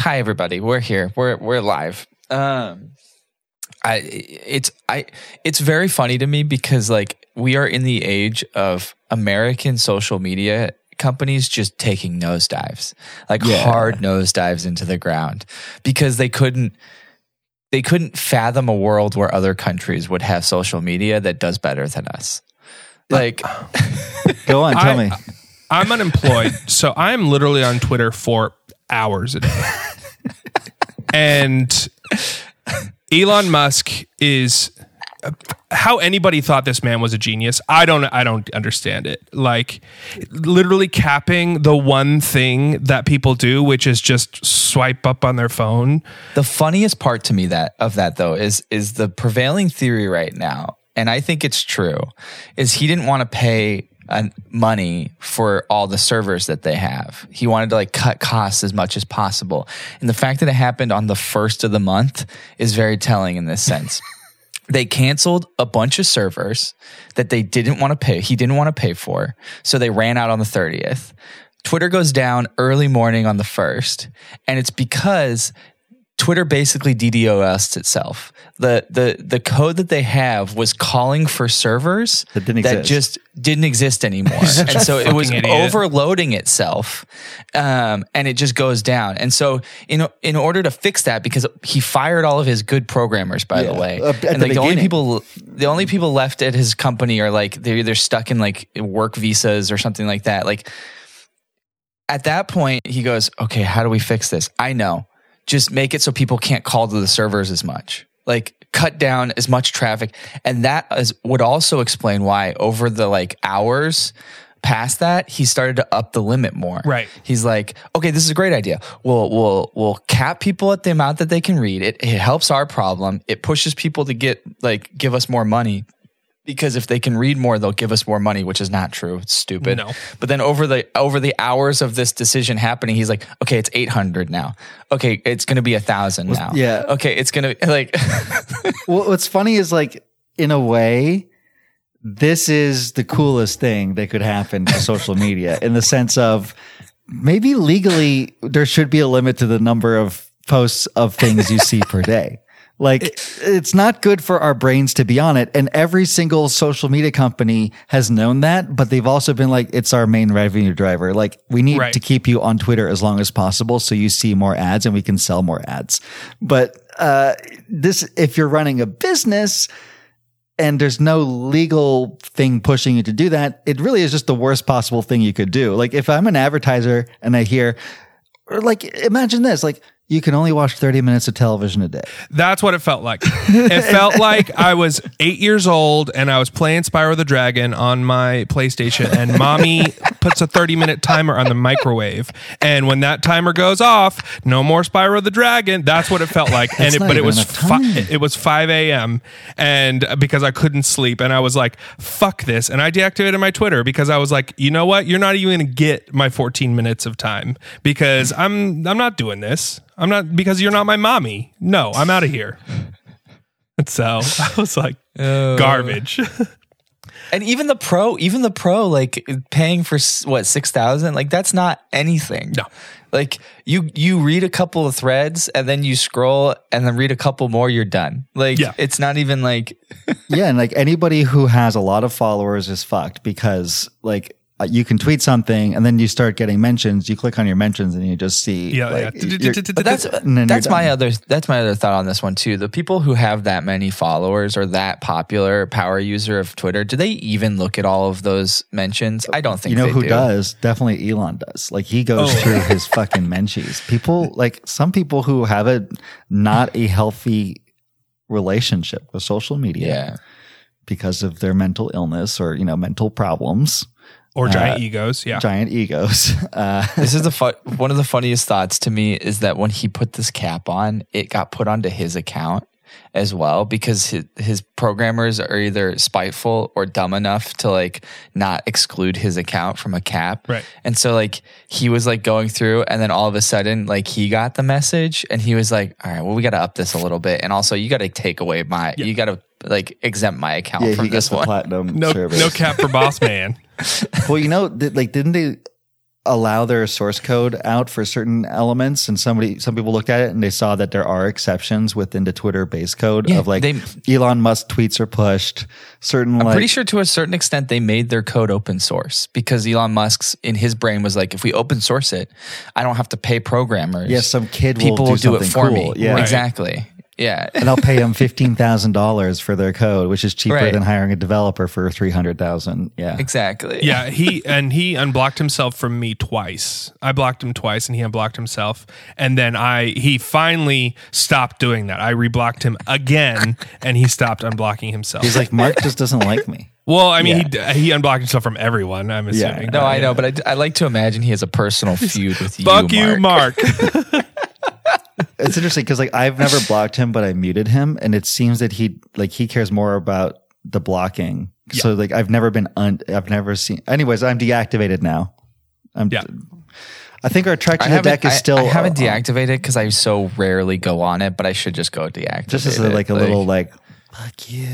Hi everybody, we're here. We're we're live. Um I it's I it's very funny to me because like we are in the age of American social media companies just taking nosedives. Like Yeah. hard nosedives into the ground because they couldn't they couldn't fathom a world where other countries would have social media that does better than us. Like Go on, tell I- me. I'm unemployed, so I'm literally on Twitter for hours a day. and Elon Musk is how anybody thought this man was a genius. I don't I don't understand it. Like literally capping the one thing that people do, which is just swipe up on their phone. The funniest part to me that of that though is is the prevailing theory right now, and I think it's true, is he didn't want to pay money for all the servers that they have. He wanted to like cut costs as much as possible, and the fact that it happened on the first of the month is very telling in this sense. they canceled a bunch of servers that they didn't want to pay. He didn't want to pay for. So they ran out on the 30th. Twitter goes down early morning on the 1st. And it's because Twitter basically DDoSed itself. The, the, the code that they have was calling for servers That didn't that just didn't exist anymore. and so it was idiot. overloading itself. Um, and it just goes down. And so in, in order to fix that, because he fired all of his good programmers, by the way, Uh, and the like the only people, the only people left at his company are like, they're either stuck in like work visas or something like that. Like at that point, he goes, okay, how do we fix this? I know. Just make it so people can't call to the servers as much. Like cut down as much traffic. And that is, would also explain why over the like hours past that, he started to up the limit more. Right. He's like, okay, this is a great idea. We'll we'll we'll cap people at the amount that they can read. It it helps our problem. It pushes people to get like give us more money. Because if they can read more, they'll give us more money, which is not true. It's stupid. No. But then over the over the hours of this decision happening, he's like, okay, it's eight hundred now. Okay, it's gonna be a thousand now. yeah. Okay, it's gonna like Well, what's funny is like, in a way, this is the coolest thing that could happen to social media in the sense of maybe legally there should be a limit to the number of posts of things you see per day. Like it's not good for our brains to be on it. And every single social media company has known that, but they've also been like, it's our main revenue driver. Like we need Right. to keep you on Twitter as long as possible so you see more ads and we can sell more ads. But uh, this, if you're running a business and there's no legal thing pushing you to do that, it really is just the worst possible thing you could do. Like if I'm an advertiser and I hear, or like imagine this, like you can only watch 30 minutes of television a day. That's what it felt like. It felt like I was eight years old and I was playing Spyro the Dragon on my PlayStation, and mommy puts a 30 minute timer on the microwave. And when that timer goes off, no more Spyro the Dragon. That's what it felt like. and it, but it was fi- it was 5 a.m. and because I couldn't sleep, and I was like, "Fuck this!" And I deactivated my Twitter because I was like, "You know what? You're not even going to get my 14 minutes of time because I'm I'm not doing this. I'm not because you're not my mommy. No, I'm out of here." And so I was like, oh. "Garbage." and even the pro, even the pro, like paying for what six thousand, like that's not anything. No. like you you read a couple of threads and then you scroll and then read a couple more, you're done. Like Yeah. it's not even like yeah, and like anybody who has a lot of followers is fucked because like Uh, you can tweet something and then you start getting mentions. You click on your mentions and you just see. Yeah, like, yeah. But that's uh, that's my other that's my other thought on this one too. The people who have that many followers or that popular power user of Twitter, do they even look at all of those mentions? I don't think You know they who do. does? Definitely Elon does. Like he goes Oh. through his fucking menchies. People like some people who have a not a healthy relationship with social media Yeah. because of their mental illness or you know mental problems, or giant egos. Yeah. giant egos. Uh, This is the fu- one of the funniest thoughts to me is that when he put this cap on, it got put onto his account as well because his, his programmers are either spiteful or dumb enough to like not exclude his account from a cap. Right. And so like he was like going through and then all of a sudden like he got the message and he was like, all right, well, we got to up this a little bit. And also you got to take away my, you got to like exempt my account yeah, from he gets this the one. platinum No, service. no cap for boss man. well, you know, th- like didn't they? allow their source code out for certain elements, and somebody, some people looked at it and they saw that there are exceptions within the Twitter base code Yeah, of like they- Elon Musk tweets are pushed. Certain I'm like pretty sure to a certain extent they made their code open source because Elon Musk's in his brain was like, if we open source it, I don't have to pay programmers. Yeah, some kid will people do will do, it for cool. me. Yeah. Right. exactly. Yeah, and I'll pay them fifteen thousand dollars for their code, which is cheaper Right. than hiring a developer for three hundred thousand. Yeah, exactly. Yeah, he and he unblocked himself from me twice. I blocked him twice and he unblocked himself. And then I he finally stopped doing that. I reblocked him again and he stopped unblocking himself. he's like Marc just doesn't like me. well, I mean he he unblocked himself from everyone, I'm Yeah. assuming. No, I know, but I, I like to imagine he has a personal feud with you. Fuck you, Marc. It's interesting because like I've never blocked him, but I muted him, and it seems that he like he cares more about the blocking. So like I've never been un- I've never seen. Anyways, I'm deactivated now. I'm. Yeah. I think our attraction to the haven't, deck is still. I haven't uh, deactivated because I so rarely go on it, but I should just go deactivate. Just as a, like a little like. Fuck you.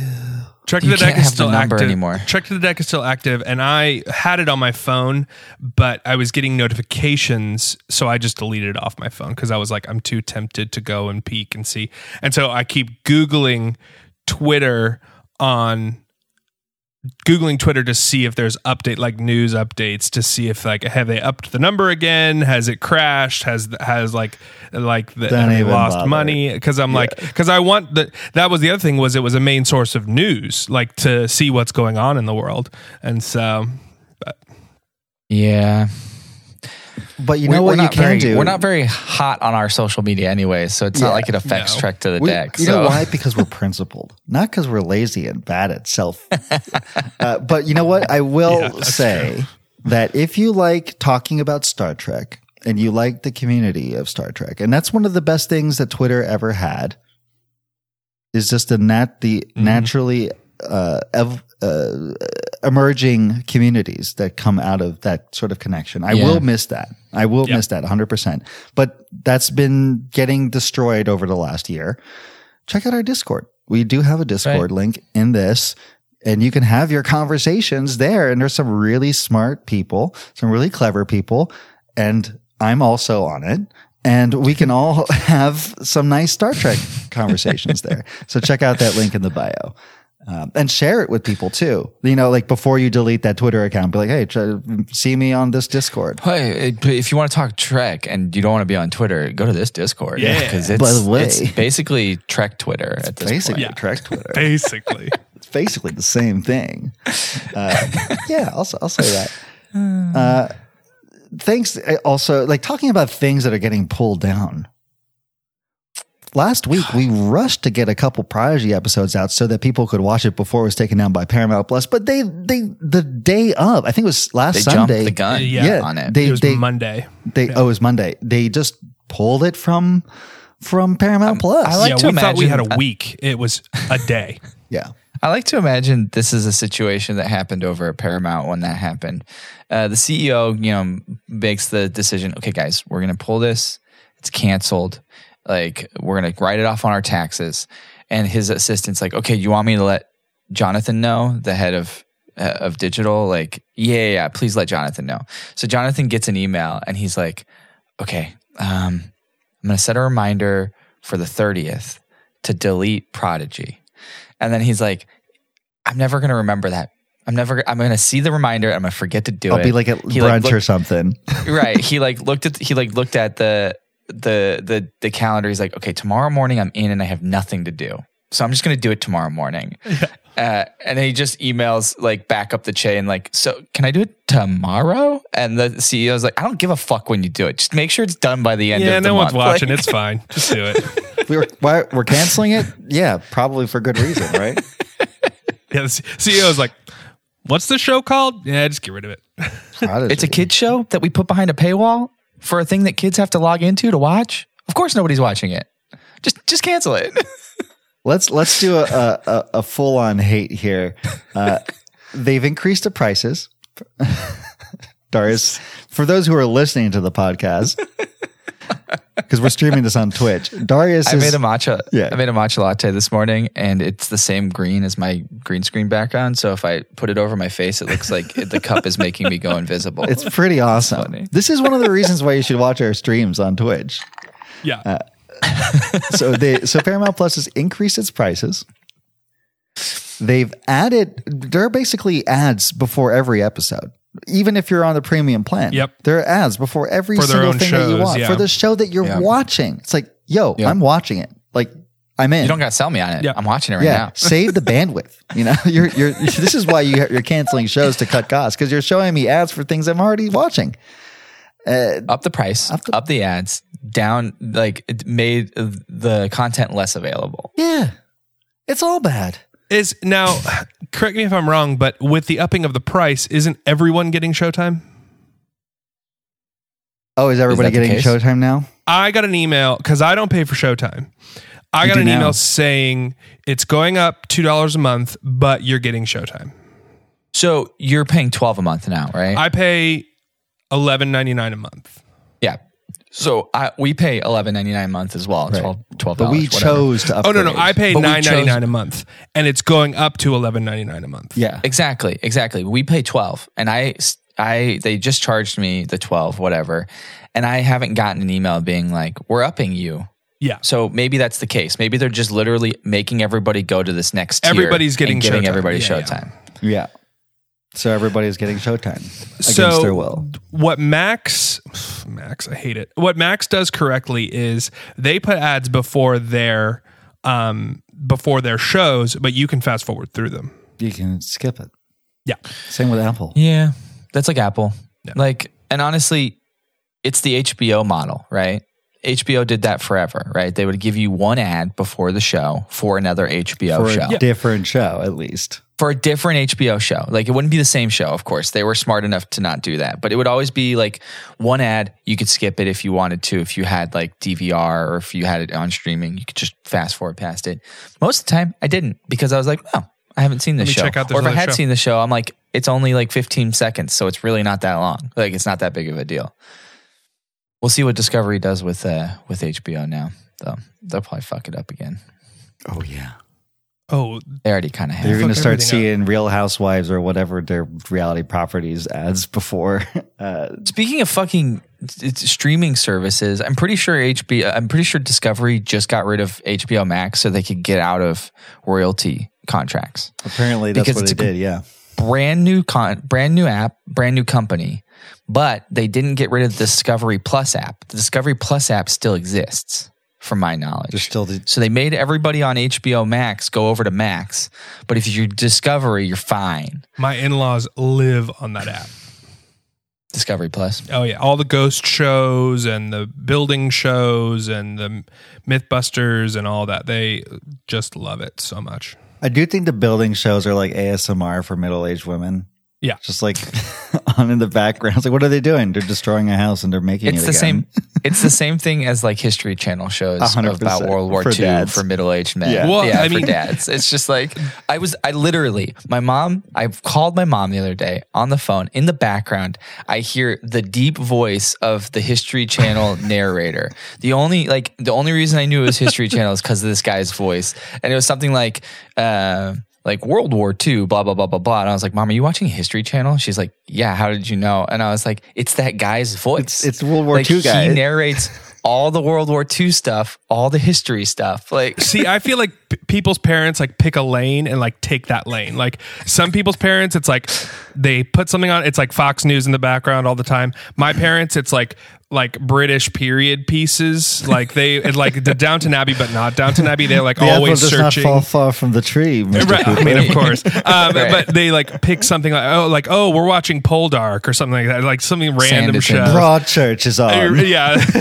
Trek to You the deck is still active anymore. Trek to the deck is still active, and I had it on my phone, but I was getting notifications, so I just deleted it off my phone because I was like, I'm too tempted to go and peek and see, and so I keep googling Twitter on googling Twitter to see if there's update like news updates to see if like have they upped the number again? Has it crashed? Has has like like the, Don't they lost bother. money? Because I'm like because I want the that was the other thing was it was a main source of news like to see what's going on in the world, and so But. yeah. But you know we're what you can very, do. We're not very hot on our social media anyway, so it's Yeah. not like it affects No. Trek to the We- deck. You so. know why? Because we're principled, not because we're lazy and bad at self. uh, but you know what? I will Yeah, that's say that if you like talking about Star Trek and you like the community of Star Trek, and that's one of the best things that Twitter ever had, is just the nat the Mm-hmm. naturally uh, ev- uh, emerging communities that come out of that sort of connection. I Yeah. will miss that. I will Yeah. miss that 100%. But that's been getting destroyed over the last year. Check out our Discord. We do have a Discord link in this. And you can have your conversations there. And there's some really smart people, some really clever people. And I'm also on it. And we can all have some nice Star Trek conversations there. So check out that link in the bio. Um, and share it with people too. You know, like before you delete that Twitter account, be like, hey, try, see me on this Discord. Hey, if you want to talk Trek and you don't want to be on Twitter, go to this Discord. Yeah. because it's, By the way- it's basically Trek Twitter at this Basically, point. Trek Twitter. basically. it's basically the same thing. Uh, yeah, I'll, I'll say that. Uh, thanks. uh, Also, like talking about things that are getting pulled down. Last week, we rushed to get a couple Prodigy episodes out so that people could watch it before it was taken down by Paramount Plus. But they, they, the day of, I think it was last They Sunday. jumped the gun Yeah. on it. They, It was they, Monday. they, oh, it was Monday. They just pulled it from, from Paramount Plus. I like yeah, to we thought we had imagine- a week. It was a day. yeah. I like to imagine this is a situation that happened over at Paramount when that happened. Uh, the CEO, you know, makes the decision. Okay, guys, we're going to pull this. It's canceled. Like we're going to write it off on our taxes. And his assistant's like, okay, you want me to let Jonathan know, the head of uh, of digital? Like, yeah, yeah, yeah, please let Jonathan know. So Jonathan gets an email and he's like, okay, um, I'm going to set a reminder for the 30th to delete Prodigy. And then he's like, I'm never going to remember that. I'm never, I'm going to see the reminder. I'm to forget to do it. I'll be like at He, brunch looked- or something. right. He like looked at, he like looked at the, the, the, the calendar. He's like, okay, tomorrow morning I'm in and I have nothing to do. So I'm just going to do it tomorrow morning. Uh, and he just emails like back up the chain, like, so can I do it tomorrow? And the CEO's like, I don't give a fuck when you do it. Just make sure it's done by the end yeah, of the no one's watching. Like- It's fine. Just do it. we were why, we're canceling it. Yeah, probably for good reason, right? Yeah, the CEO's like, what's the show called? Yeah, just get rid of it. It's a kid show that we put behind a paywall for a thing that kids have to log into to watch. Of course, nobody's watching it. Just just cancel it. Let's let's do a a, a full on hate here. Uh, they've increased the prices. Darius, for those who are listening to the podcast, because we're streaming this on Twitch. Darius I is made a matcha. Yeah. I made a matcha latte this morning, and it's the same green as my green screen background. So if I put it over my face, it looks like the cup is making me go invisible. it's pretty awesome. funny. This is one of the reasons why you should watch our streams on Twitch. Yeah. Uh, so they so Paramount Plus has increased its prices. They've added there are basically ads before every episode. Even if you're on the premium plan. Yep. There are ads before every For single own thing that you want. yeah. For the show that you're Yeah. watching. It's like, yo, Yeah. I'm watching it. Like I'm in. you don't got to sell me on it. Yeah. I'm watching it right yeah, now. save the bandwidth. You know, you're you're this is why you you're canceling shows to cut costs because you're showing me ads for things I'm already watching. Uh, up the price, Up up the- the, ads, down like it made the content less available. Yeah, it's all bad. Is now, correct me if I'm wrong, but with the upping of the price, isn't everyone getting Showtime? Oh, is everybody that the getting case? Showtime now? I got an email because I don't pay for Showtime. I You got do an now. email saying it's going up two dollars a month, but you're getting Showtime. So you're paying 12 a month now, right? I pay eleven ninety nine a month. Yeah. So I, we pay 11.99 a month as well. Right. 12 $12 But we whatever. chose to Oh upgrade. no, no, I pay nine ninety nine chose- a month, and it's going up to eleven ninety nine a month. Yeah. Exactly, exactly. We pay 12 and I I they just charged me the 12 whatever. And I haven't gotten an email being like, "We're upping you." Yeah. So maybe that's the case. Maybe they're just literally making everybody go to this next tier Everybody's getting and giving Showtime. everybody Yeah, yeah. Showtime. Yeah. So everybody's getting Showtime against So- their will. what Max Max I hate it. What Max does correctly is they put ads before their um before their shows, but you can fast forward through them. You can skip it. Yeah. Same with Apple. Yeah. That's like Apple. Yeah. Like and honestly, it's the HBO model, right? HBO did that forever, right? They would give you one ad before the show for another HBO For show. a different show, at least. for a different HBO show. Like it wouldn't be the same show, of course. They were smart enough to not do that, but it would always be like one ad. You could skip it if you wanted to, if you had like DVR or if you had it on streaming, you could just fast forward past it. Most of the time, I didn't because I was like, oh, I haven't seen this me show. check out this or if I had show. seen the show, I'm like, it's only like 15 seconds, so it's really not that long. Like it's not that big of a deal. We'll see what Discovery does with uh, with HBO now. Though they'll probably fuck it up again. Oh, yeah. Oh, They already kind of have. You're going to start everything seeing Real Housewives or whatever their reality properties ads before. Uh, Speaking of fucking it's streaming services, I'm pretty sure HBO. I'm pretty sure Discovery just got rid of HBO Max so they could get out of royalty contracts. apparently, that's Because what it's they a- did. Yeah. Brand new con, brand new app, brand new company, but they didn't get rid of the Discovery Plus app. The Discovery Plus app still exists, from my knowledge. They're still the, so they made everybody on HBO Max go over to Max, but if you're Discovery, you're fine. my in-laws live on that app. Discovery Plus. Oh yeah, all the ghost shows and the building shows and the MythBusters and all that. They just love it so much. I do think the building shows are like ASMR for middle aged women. Yeah. Just like on in the background. It's like, what are they doing? They're destroying a house and they're making It's it the again. same. It's the same thing as like History Channel shows about. World War For II dads. for middle-aged men. Yeah. Yeah, I for mean- dads. It's just like I was. I literally, my mom. I called my mom the other day on the phone. In the background, I hear the deep voice of the History Channel narrator. The only like the only reason I knew it was History Channel is because of this guy's voice, and it was something like. Uh, like World War II, blah blah blah blah blah, and I was like, "Mom, are you watching History Channel?" She's like, "Yeah." How did you know? And I was like, "It's that guy's voice. It's- it's World War like, II guy. He narrates all the World War II stuff, all the history stuff. Like, See, I feel like p- people's parents like pick a lane and like take that lane. Like some people's parents, it's like they put something on. It's like Fox News in the background all the time. My parents, it's like like British period pieces. Like they like the Downton Abbey, but not Downton Abbey. They're like The apple always does searching. not fall far from the tree. Mr. Right, I mean, of course, um, Right. but they like pick something like oh, like oh, we're watching Poldark or something like that, like something random Sanditon. show. Broadchurch is on. Yeah,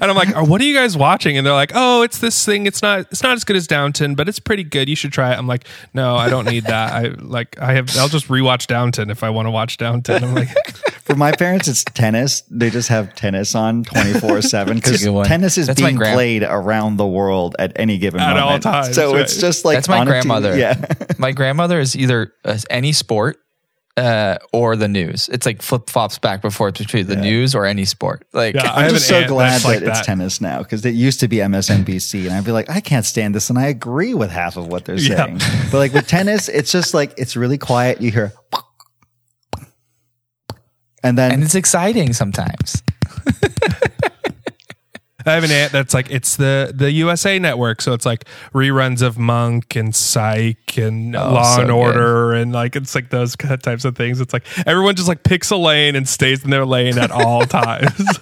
and I'm like, oh, what are you guys watching? And they're like, oh, it's this thing. It's not, it's not as good as Downton, but it's pretty good. You should try it. I'm like, no, I don't need that. I like, I have, I'll just rewatch Downton if I want to watch Downton. I'm like, For my parents, it's tennis. They just have tennis on 24 7 because tennis is That's being grand- played around the world at any given At all moment. times, So right. it's just like That's my on a TV grandmother. Yeah. my grandmother is either uh, any sport uh, or the news. It's like flip flops back and forth between the Yeah. news or any sport. Like, Yeah, I I'm just so glad that like it's that. tennis now because it used to be MSNBC, and I'd be like, I can't stand this, and I agree with half of what they're Yeah. saying. But like with tennis, it's just like it's really quiet. You hear, and then and it's exciting sometimes. I have an aunt that's like it's the the USA Network, so it's like reruns of Monk and Psych and Oh, Law so and good. Order, and like it's like those kind of types of things. It's like everyone just like picks a lane and stays in their lane at all times.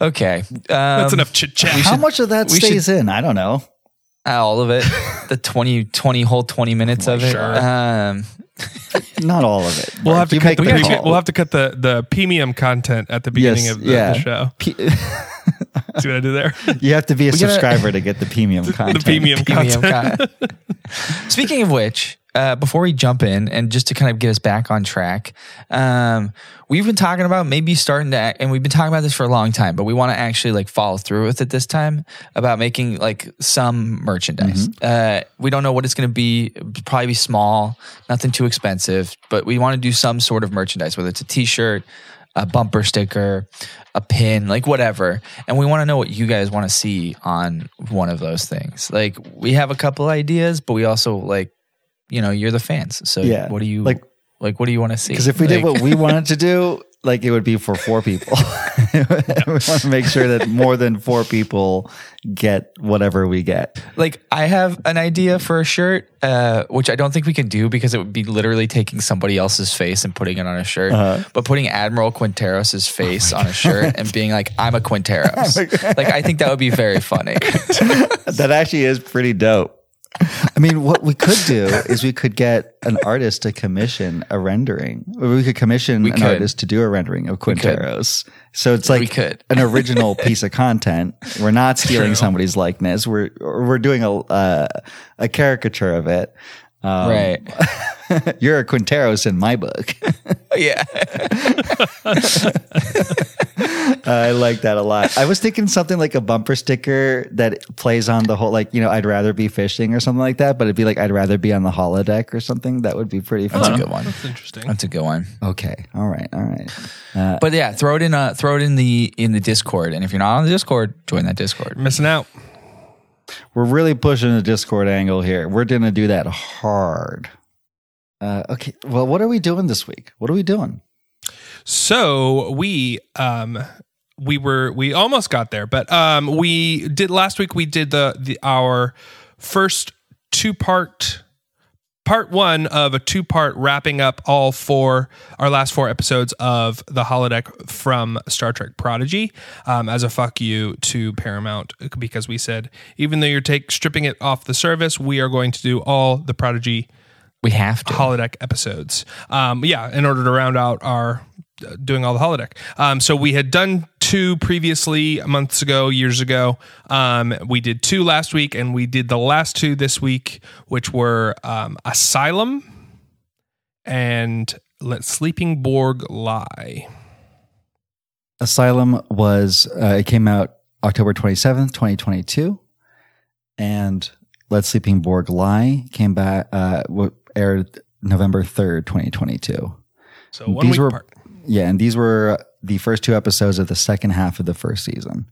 Okay. Um, That's enough chit chat. how much of that we stays in? I don't know. All of it. The 20, 20 whole 20 minutes of it. Sure. Um, Not all of it. We'll have to You cut the the premium, we'll have to cut the the premium content at the beginning Yes, of the, yeah. the show. P- See what I do there? you have to be a We gotta- subscriber to get the premium the content. premium premium content. con- Speaking of which, uh, before we jump in and just to kind of get us back on track, um, we've been talking about maybe starting to, act, and we've been talking about this for a long time, but we want to actually like follow through with it this time about making like some merchandise. Uh, we don't know what it's going to be. Probably be small, nothing too expensive, but we want to do some sort of merchandise, whether it's a T-shirt, a bumper sticker, a pin, like whatever. And we want to know what you guys want to see on one of those things. Like we have a couple ideas, but we also like, you know, you're the fans. So Yeah. what do you Like- like? What do you want to see? Because if we did what we wanted to do, like it would be for four people. we want to make sure that more than four people get whatever we get. like I have an idea for a shirt, uh, which I don't think we can do because it would be literally taking somebody else's face and putting it on a shirt. Uh-huh. But putting Admiral Quinteros's face on a shirt and being like, "I'm a Quinteros," like I think that would be very funny. That actually is pretty dope. I mean, what we could do is we could get an artist to commission a rendering. We could commission We an could. artist to do a rendering of. Quinteros. So it's like an original piece of content. We're not stealing True. somebody's likeness. We're we're doing a uh, a caricature of it. Um, right? You're a Quinteros in my book. yeah. I like that a lot. I was thinking something like a bumper sticker that plays on the whole, like, you know, I'd rather be fishing or something like that, but it'd be like, I'd rather be on the holodeck or something. That would be pretty fun. That's a good one. That's interesting. That's a good one. Okay. All right. All right. But yeah, throw it in uh throw it in the in the Discord. And if you're not on the Discord, join that Discord. Missing out. We're really pushing the Discord angle here. We're going to do that hard. Uh, okay. Well, what are we doing this week? What are we doing? So we um we were we almost got there, but um we did last week we did the the our first two part part one of a two part wrapping up all four our last four episodes of the holodeck from Star Trek Prodigy um, as a fuck you to Paramount because we said even though you're take stripping it off the service, we are going to do all the Prodigy We have to. holodeck episodes. Um, yeah, in order to round out our doing all the holodeck. Um, so we had done two previously months ago, years ago. Um, we did two last week, and we did the last two this week, which were um, Asylum and Let Sleeping Borg Lie. Asylum was, uh, it came out October 27th, 2022. And Let Sleeping Borg Lie came back, uh, aired November 3rd, 2022. So one These week were- apart. Yeah, and these were the first two episodes of the second half of the first season,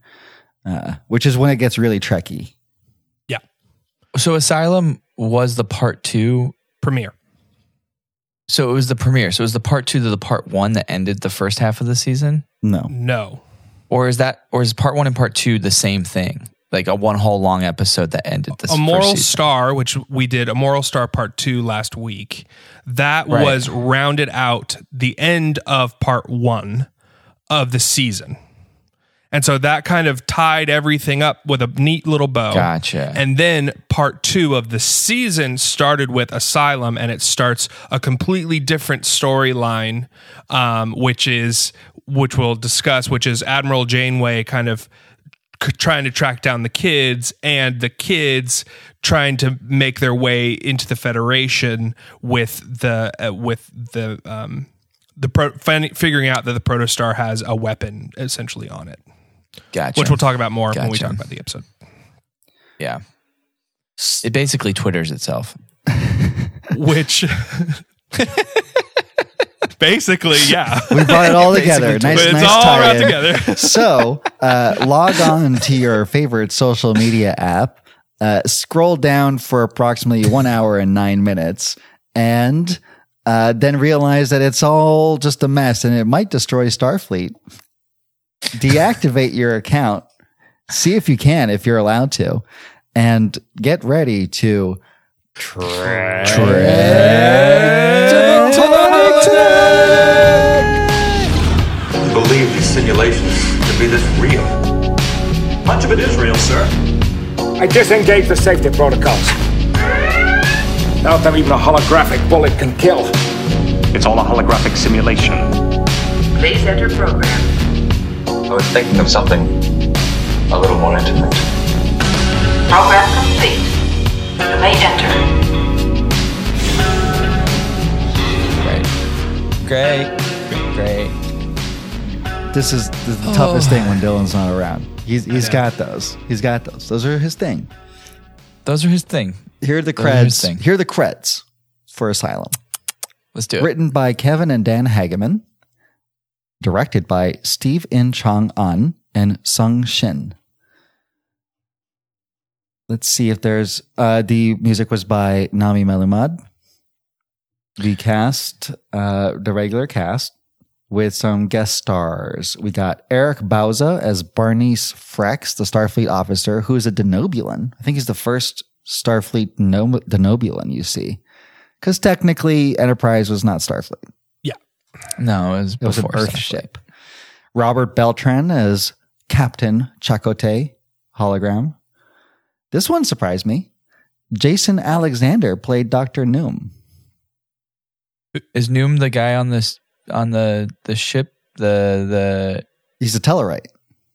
uh, which is when it gets really trekky. Yeah, So Asylum was the part two. premiere. So it was the premiere. So it was the part two to the part one that ended the first half of the season? No, No, Or is that or is part one and part two the same thing? Like a one whole long episode that ended this a moral star which we did a moral star part two last week that Right. was rounded out the end of part one of the season and so that kind of tied everything up with a neat little bow Gotcha. and then part two of the season started with asylum and it starts a completely different storyline um, which is which we'll discuss which is admiral janeway kind of trying to track down the kids and the kids trying to make their way into the federation with the uh, with the um the pro- fin- figuring out that the protostar has a weapon essentially on it Gotcha. which we'll talk about more when we talk about the episode yeah. It basically twitters itself. which basically, yeah. We brought it all together. Basically, Nice, But it's nice all tie-in. together. so uh, log on to your favorite social media app, uh, scroll down for approximately one hour and nine minutes, and uh, then realize that it's all just a mess and it might destroy Starfleet. Deactivate your account, see if you can, if you're allowed to, and get ready to believe these simulations to be this real. Much of it is real, sir. I disengage the safety protocols. Not that even a holographic bullet can kill. It's all a holographic simulation. Please enter program. I was thinking of something a little more intimate. Program complete. You may enter. Great. Great. Great. This is the toughest thing when Dylan's not around. He's he's got those. He's got those. Those are his thing. Those are his thing. Here are the Those creds. Here are the creds for Asylum. Let's do it. Written by Kevin and Dan Hageman. Directed by Steve In Chong Un and Sung Shin. Let's see if there's uh, the music was by Nami Melumad. The cast, uh, the regular cast, with some guest stars. We got Eric Bauza as Barniss Frex, the Starfleet officer, who is a Denobulan. I think he's the first Starfleet no- Denobulan you see. Because technically, Enterprise was not Starfleet. Yeah. No, it was, It was an before Earth Starfleet. ship. Robert Beltran as Captain Chakotay hologram. This one surprised me. Jason Alexander played Dr. Noum. Is Noum the guy on this on the the ship? The the He's a Tellarite.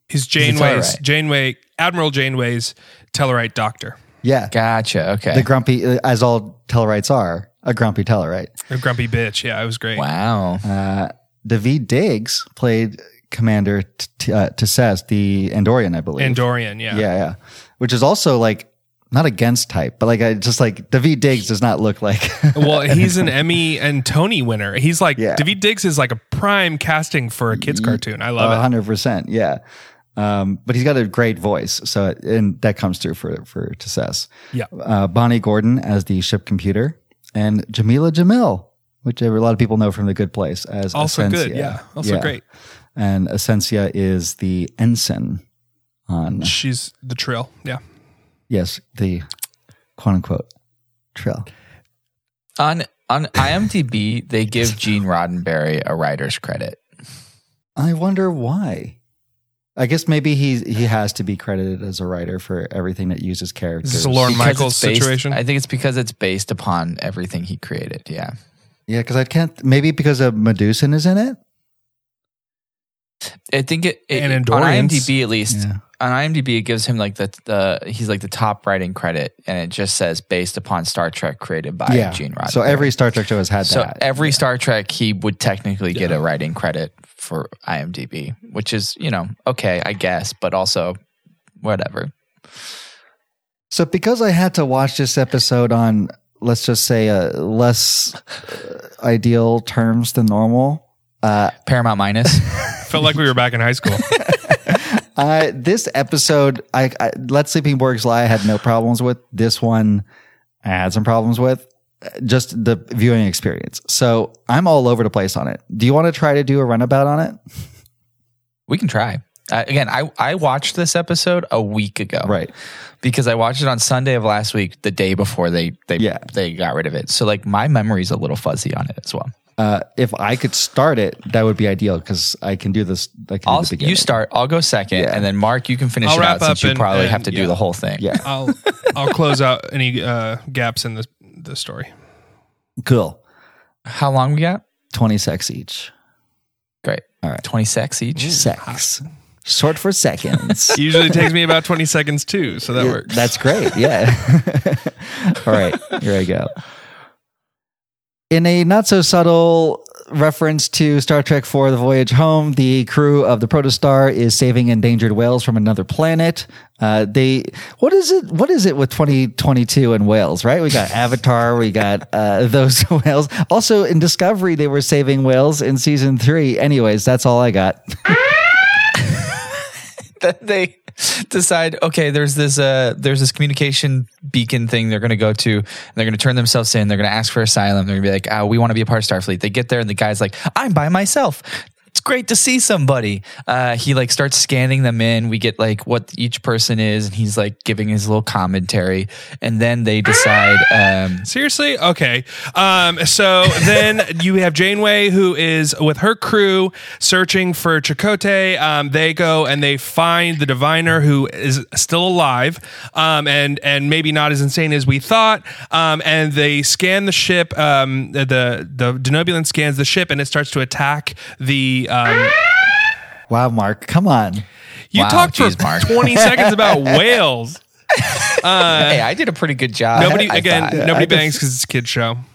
He's He's Janeway's Tellarite. Janeway Admiral Janeway's Tellarite doctor. Yeah. gotcha. Okay. The grumpy, uh, as all Tellarites are, a grumpy Tellarite. A grumpy bitch. Yeah, it was great. wow. Uh, Daveed Diggs played Commander T- T- uh, Tysess, the Andorian, I believe. Andorian, yeah. Yeah, yeah. Which is also like not against type, but like I just like Daveed Diggs does not look like. Well, he's an Emmy and Tony winner. He's like Yeah. Daveed Diggs is like a prime casting for a kids cartoon. I love it. hundred percent. Yeah. Um, but he's got a great voice, so and that comes through for for Tysess. Yeah. Uh, Bonnie Gordon as the ship computer, and Jameela Jamil, which a lot of people know from The Good Place as Also good. Yeah. Also great. And Asencia is the ensign on She's the trail, Yeah. Yes the quote unquote trail. On on IMDb, they give Gene Roddenberry a writer's credit. I wonder why. I guess maybe he he has to be credited as a writer for everything that uses characters. This Is this a Lorne Because Michaels based- situation? I think it's because it's based upon everything he created. Yeah. Yeah, because I can't. Maybe because of Medusan is in it. I think it, it And on IMDb at least Yeah. On IMDb it gives him like the the he's like the top writing credit and it just says based upon Star Trek created by yeah. Gene Roddenberry. So every Star Trek show has had so that. every Star Trek he would technically get a writing credit for IMDb, which is you know okay I guess, but also whatever. So because I had to watch this episode on, let's just say, uh, less uh, ideal terms than normal. Uh, Paramount minus. Felt like we were back in high school. I this episode, I, I Let Sleeping Borgs Lie, I had no problems with. This one, I had some problems with. Uh, Just the viewing experience. So I'm all over the place on it. Do you want to try to do a runabout on it? we can try. Uh, again, I, I watched this episode a week ago. Right. Because I watched it on Sunday of last week, the day before they they Yeah. they got rid of it. So like my memory's a little fuzzy on it as well. Uh, if I could start it, that would be ideal because I can do this. I can do I'll, the you start. I'll go second, Yeah. and then Marc, you can finish I'll it out since you and- probably and- have to do the whole thing. Yeah. I'll I'll close out any uh, gaps in the the story. Cool. How long we got? 20 secs each. Great. All right. Twenty secs each. Secs. Short for seconds. Usually takes me about twenty seconds too, so that Yeah, works. That's great. Yeah. All right. Here I go. In a not so subtle reference to Star Trek for The Voyage Home. The crew of the Protostar is saving endangered whales from another planet. Uh, they, what is it? What is it with 2022 and whales, right? We got Avatar, we got uh, those whales. Also in Discovery, they were saving whales in season three. Anyways, that's all I got. that they decide okay there's this uh there's this communication beacon thing they're to go to and they're to turn themselves in they're to ask for asylum they're to be like oh, we want to be a part of starfleet. They get there and the guy's like i'm by myself it's great to see somebody uh he like starts scanning them in we get like what each person is and he's like giving his little commentary and then they decide um Seriously? Okay. Um, so then you have Janeway, who is with her crew searching for Chakotay. Um, they go and they find the diviner who is still alive um, and and maybe not as insane as we thought. Um, and they scan the ship. Um, the the Denobulan scans the ship and it starts to attack the. Um, Wow, Marc, come on. you Wow, talked geez, for Marc. 20 seconds about whales. hey i did a pretty good job Nobody I again. thought. nobody I bangs because it's a kid show.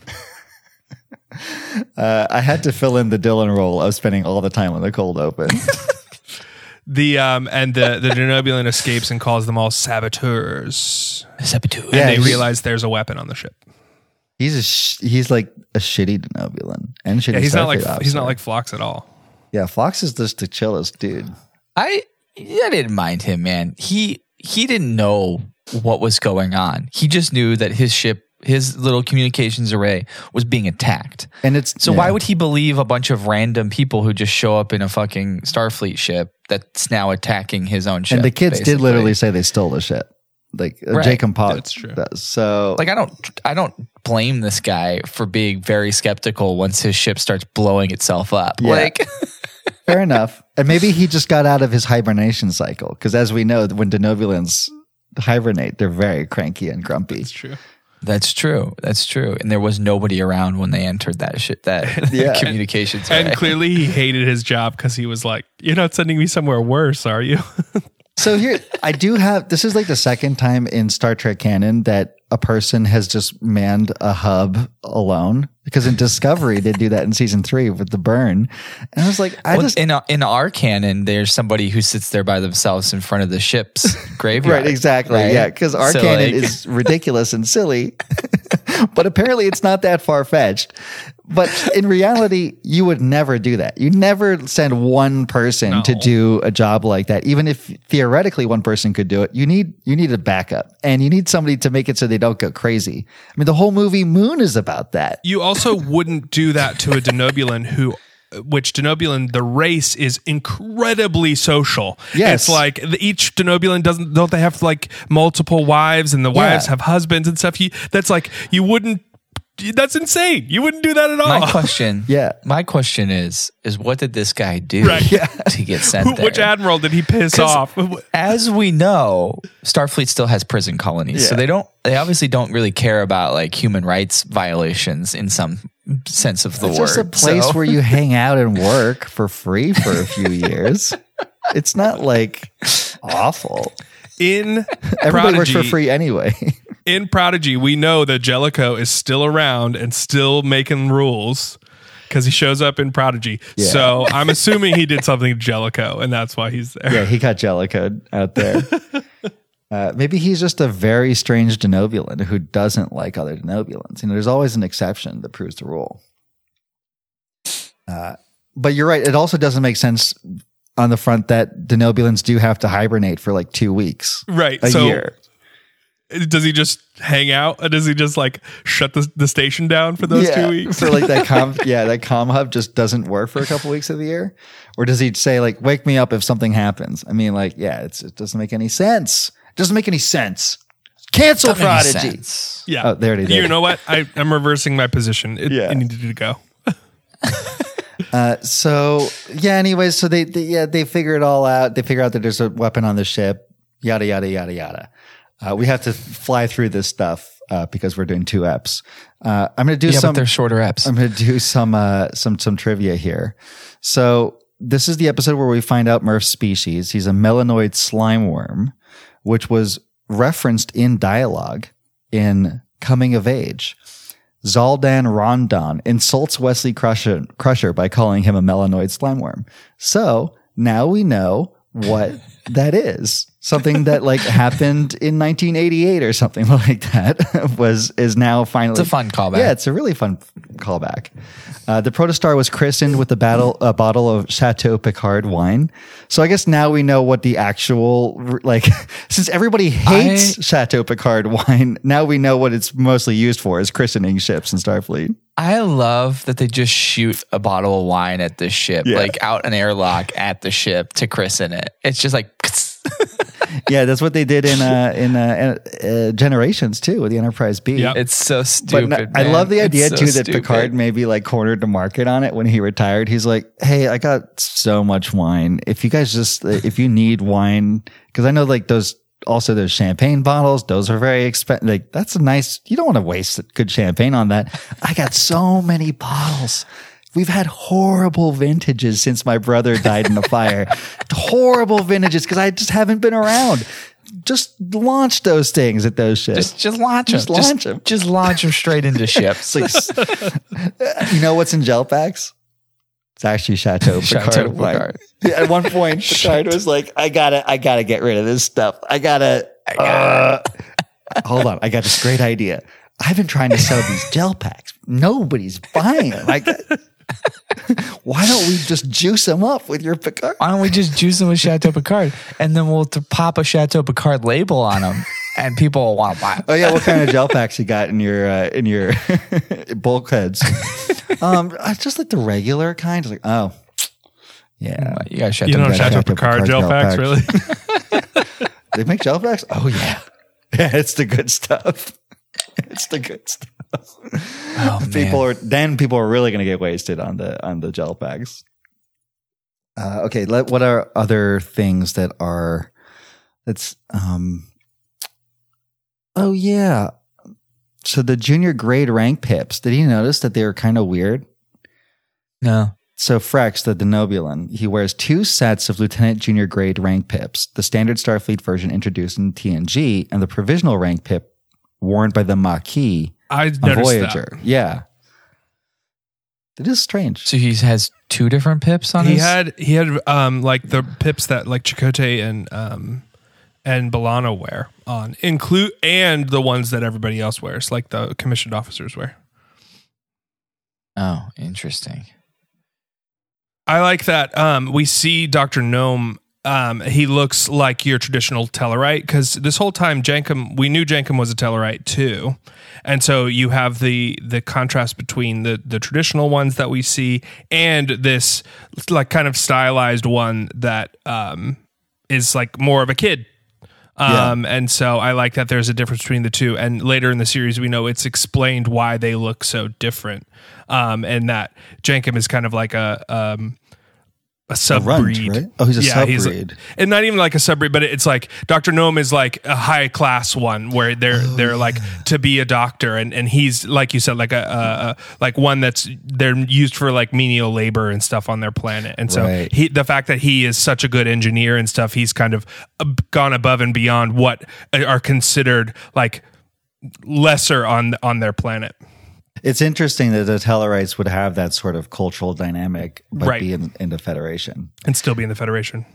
Uh, I had to fill in the Dylan role of spending all the time on the cold open. The um and the the Denobulan escapes and calls them all saboteurs. Saboteur. Yeah, and they realize there's a weapon on the ship. he's a sh- he's like a shitty Denobulan and shitty Yeah, he's not like Starfleet he's not like Phlox at all. Yeah. Phlox is just the chillest dude. I I didn't mind him, man. He he didn't know what was going on. He just knew that his ship, his little communications array, was being attacked. And it's So yeah. why would he believe a bunch of random people who just show up in a fucking Starfleet ship that's now attacking his own ship? And the kids did literally say they stole the shit. Like uh, Right. Jankom Pog. That's true. does. So like I don't I don't blame this guy for being very skeptical once his ship starts blowing itself up. Yeah. Like fair enough. And maybe he just got out of his hibernation cycle because, as we know, when Denobulans hibernate, they're very cranky and grumpy. That's true. that's true. That's true. And there was nobody around when they entered that shit that Yeah. communications And array. clearly he hated his job because he was like, "You're not sending me somewhere worse, are you?" So here, I do have. This is like the second time in Star Trek canon that a person has just manned a hub alone. Because in Discovery, they do that in season three with the burn, and I was like, I Well, just in uh, in our canon, there's somebody who sits there by themselves in front of the ship's graveyard. right, exactly, right? yeah. Because our So, canon like- is ridiculous and silly, but apparently it's not that far fetched. But in reality, you would never do that. You never send one person to do a job like that. Even if theoretically one person could do it, you need you need a backup, and you need somebody to make it so they don't go crazy. I mean, the whole movie Moon is about that. You also wouldn't do that to a Denobulan who which Denobulan, the race is incredibly social. Yes. It's like each Denobulan doesn't, don't they have like multiple wives and the wives have husbands and stuff? You, that's like, you wouldn't, that's insane. You wouldn't do that at all. My question, Yeah. my question is, is what did this guy do Right. Yeah. to get sent Who- there? Which admiral did he piss off? As we know, Starfleet still has prison colonies, so they don't. They obviously don't really care about like human rights violations in some sense of the It's word. It's just a place So- where you hang out and work for free for a few years. It's not like awful. In Everybody works for free anyway. In Prodigy, we know that Jellicoe is still around and still making rules because he shows up in Prodigy. Yeah. So I'm assuming he did something to Jellicoe, and that's why he's there. yeah, he got Jellicoe out there. Uh, maybe he's just a very strange Denobulan who doesn't like other Denobulans. You know, there's always an exception that proves the rule. Uh, but you're right. It also doesn't make sense on the front that Denobulans do have to hibernate for like two weeks, Right. a so year. Does he just hang out? Or does he just like shut the, the station down for those yeah, two weeks? for like that com, yeah, that com hub just doesn't work for a couple weeks of the year, or does he say like, "Wake me up if something happens"? I mean, like, yeah, it's, it doesn't make any sense. It doesn't make any sense. Cancel Doesn't Prodigy. sense. yeah. Oh, there it is. You know what? I, I'm reversing my position. It, Yeah. it needed to go. Uh, so yeah. Anyways, so they, they yeah they figure it all out. They figure out that there's a weapon on the ship. Yada yada yada yada. Uh, we have to fly through this stuff uh, because we're doing two eps. Uh, I'm going to do Yeah, some. they're shorter eps. I'm going to do some uh, some some trivia here. So this is the episode where we find out Murf's species. He's a melanoid slime worm, which was referenced in dialogue in Coming of Age. Zaldan Rondon insults Wesley Crusher, Crusher by calling him a melanoid slime worm. So now we know what that is. Something that like happened in 1988 or something like that was is now finally It's a fun callback. Yeah, it's a really fun callback. Uh, the protostar was christened with a battle a bottle of Chateau Picard wine. So I guess now we know what the actual like since everybody hates I- Chateau Picard wine, now we know what it's mostly used for is christening ships in Starfleet. I love that they just shoot a bottle of wine at the ship, Yeah. like out an airlock at the ship to christen it. It's just like, Yeah, that's what they did in uh, in uh, uh, Generations too with the Enterprise B. Yep. it's so But stupid. no- I man. love the idea so too that stupid. Picard maybe like cornered the market on it when he retired. He's like, "Hey, I got so much wine. If you guys just if you need wine, because I know like those also those champagne bottles, those are very expensive. Like that's a nice. You don't want to waste good champagne on that. I got so many bottles." We've had horrible vintages since my brother died in the fire. horrible vintages because I just haven't been around. Just launch those things at those ships. Just, just launch them. Just launch 'em. Just launch them straight into ships. Like, you know what's in gel packs? It's actually Chateau Picard. Chateau. Picard. At one point, Picard was like, "I gotta, I gotta get rid of this stuff. I gotta." uh, hold on, I got this great idea. I've been trying to sell these gel packs. Nobody's buying them. I got, why don't we just juice them up with your Picard? Why don't we just juice them with Chateau Picard and then we'll t- pop a Chateau Picard label on them and people will want to buy them. Oh yeah, what kind of gel packs you got in your uh, in your bulkheads? um, I just like the regular kind. Like, oh, yeah. You got Chateau You don't Chateau Chateau Picard Picard gel gel packs, packs. really? They make gel packs? Oh yeah. Yeah, it's the good stuff. It's the good stuff. Oh, man. People are then people are really gonna get wasted on the on the gel packs. Uh, okay, let, what are other things that are that's um oh yeah. So the junior grade rank pips, did you notice that they were kind of weird? No. So Frex, the Denobulan, he wears two sets of lieutenant junior grade rank pips, the standard Starfleet version introduced in TNG, and the provisional rank pip worn by the Maquis I on noticed Voyager. that. Yeah. It is strange. So he has two different pips on He his. had he had um like the pips that like Chakotay and um and B'Elanna wear on include and the ones that everybody else wears, like the commissioned officers wear. oh, interesting. I like that. Um, we see Doctor Noum. Um, he looks like your traditional Tellarite because this whole time Jankom, we knew Jankom was a Tellarite too, and so you have the the contrast between the the traditional ones that we see and this like kind of stylized one that um, is like more of a kid. Um, and so I like that there's a difference between the two. And later in the series, we know it's explained why they look so different. Um, and that Jankom is kind of like a, um, a runt, subbreed. right? Oh, he's a subbreed. and not even like a subbreed, but it's like Dr. Noum is like a high class one where they're, Oh, they're like to be a doctor. And, and he's, like you said, like a, a, like one that's, they're used for like menial labor and stuff on their planet. And so Right. he, the fact that he is such a good engineer and stuff, he's kind of uh, gone above and beyond what are considered like lesser on on their planet. It's interesting that the Tellarites would have that sort of cultural dynamic, but Right. be in, in the Federation. and still be in the Federation.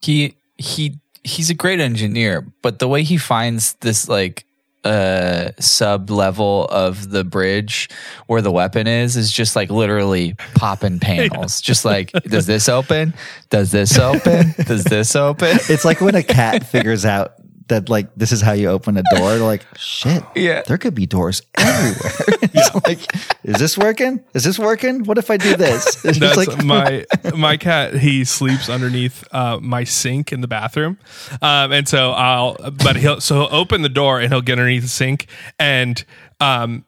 He he he's a great engineer, but the way he finds this like uh sub level of the bridge where the weapon is is just like literally popping panels. Just like does this open? Does this open? Does this open? It's like when a cat figures out that like this is how you open a door. Like, shit, Yeah. there could be doors everywhere. like, is this working? Is this working? What if I do this? It's That's like my my cat. He sleeps underneath uh, my sink in the bathroom, um, and so I'll. But he'll so he'll open the door and he'll get underneath the sink and um,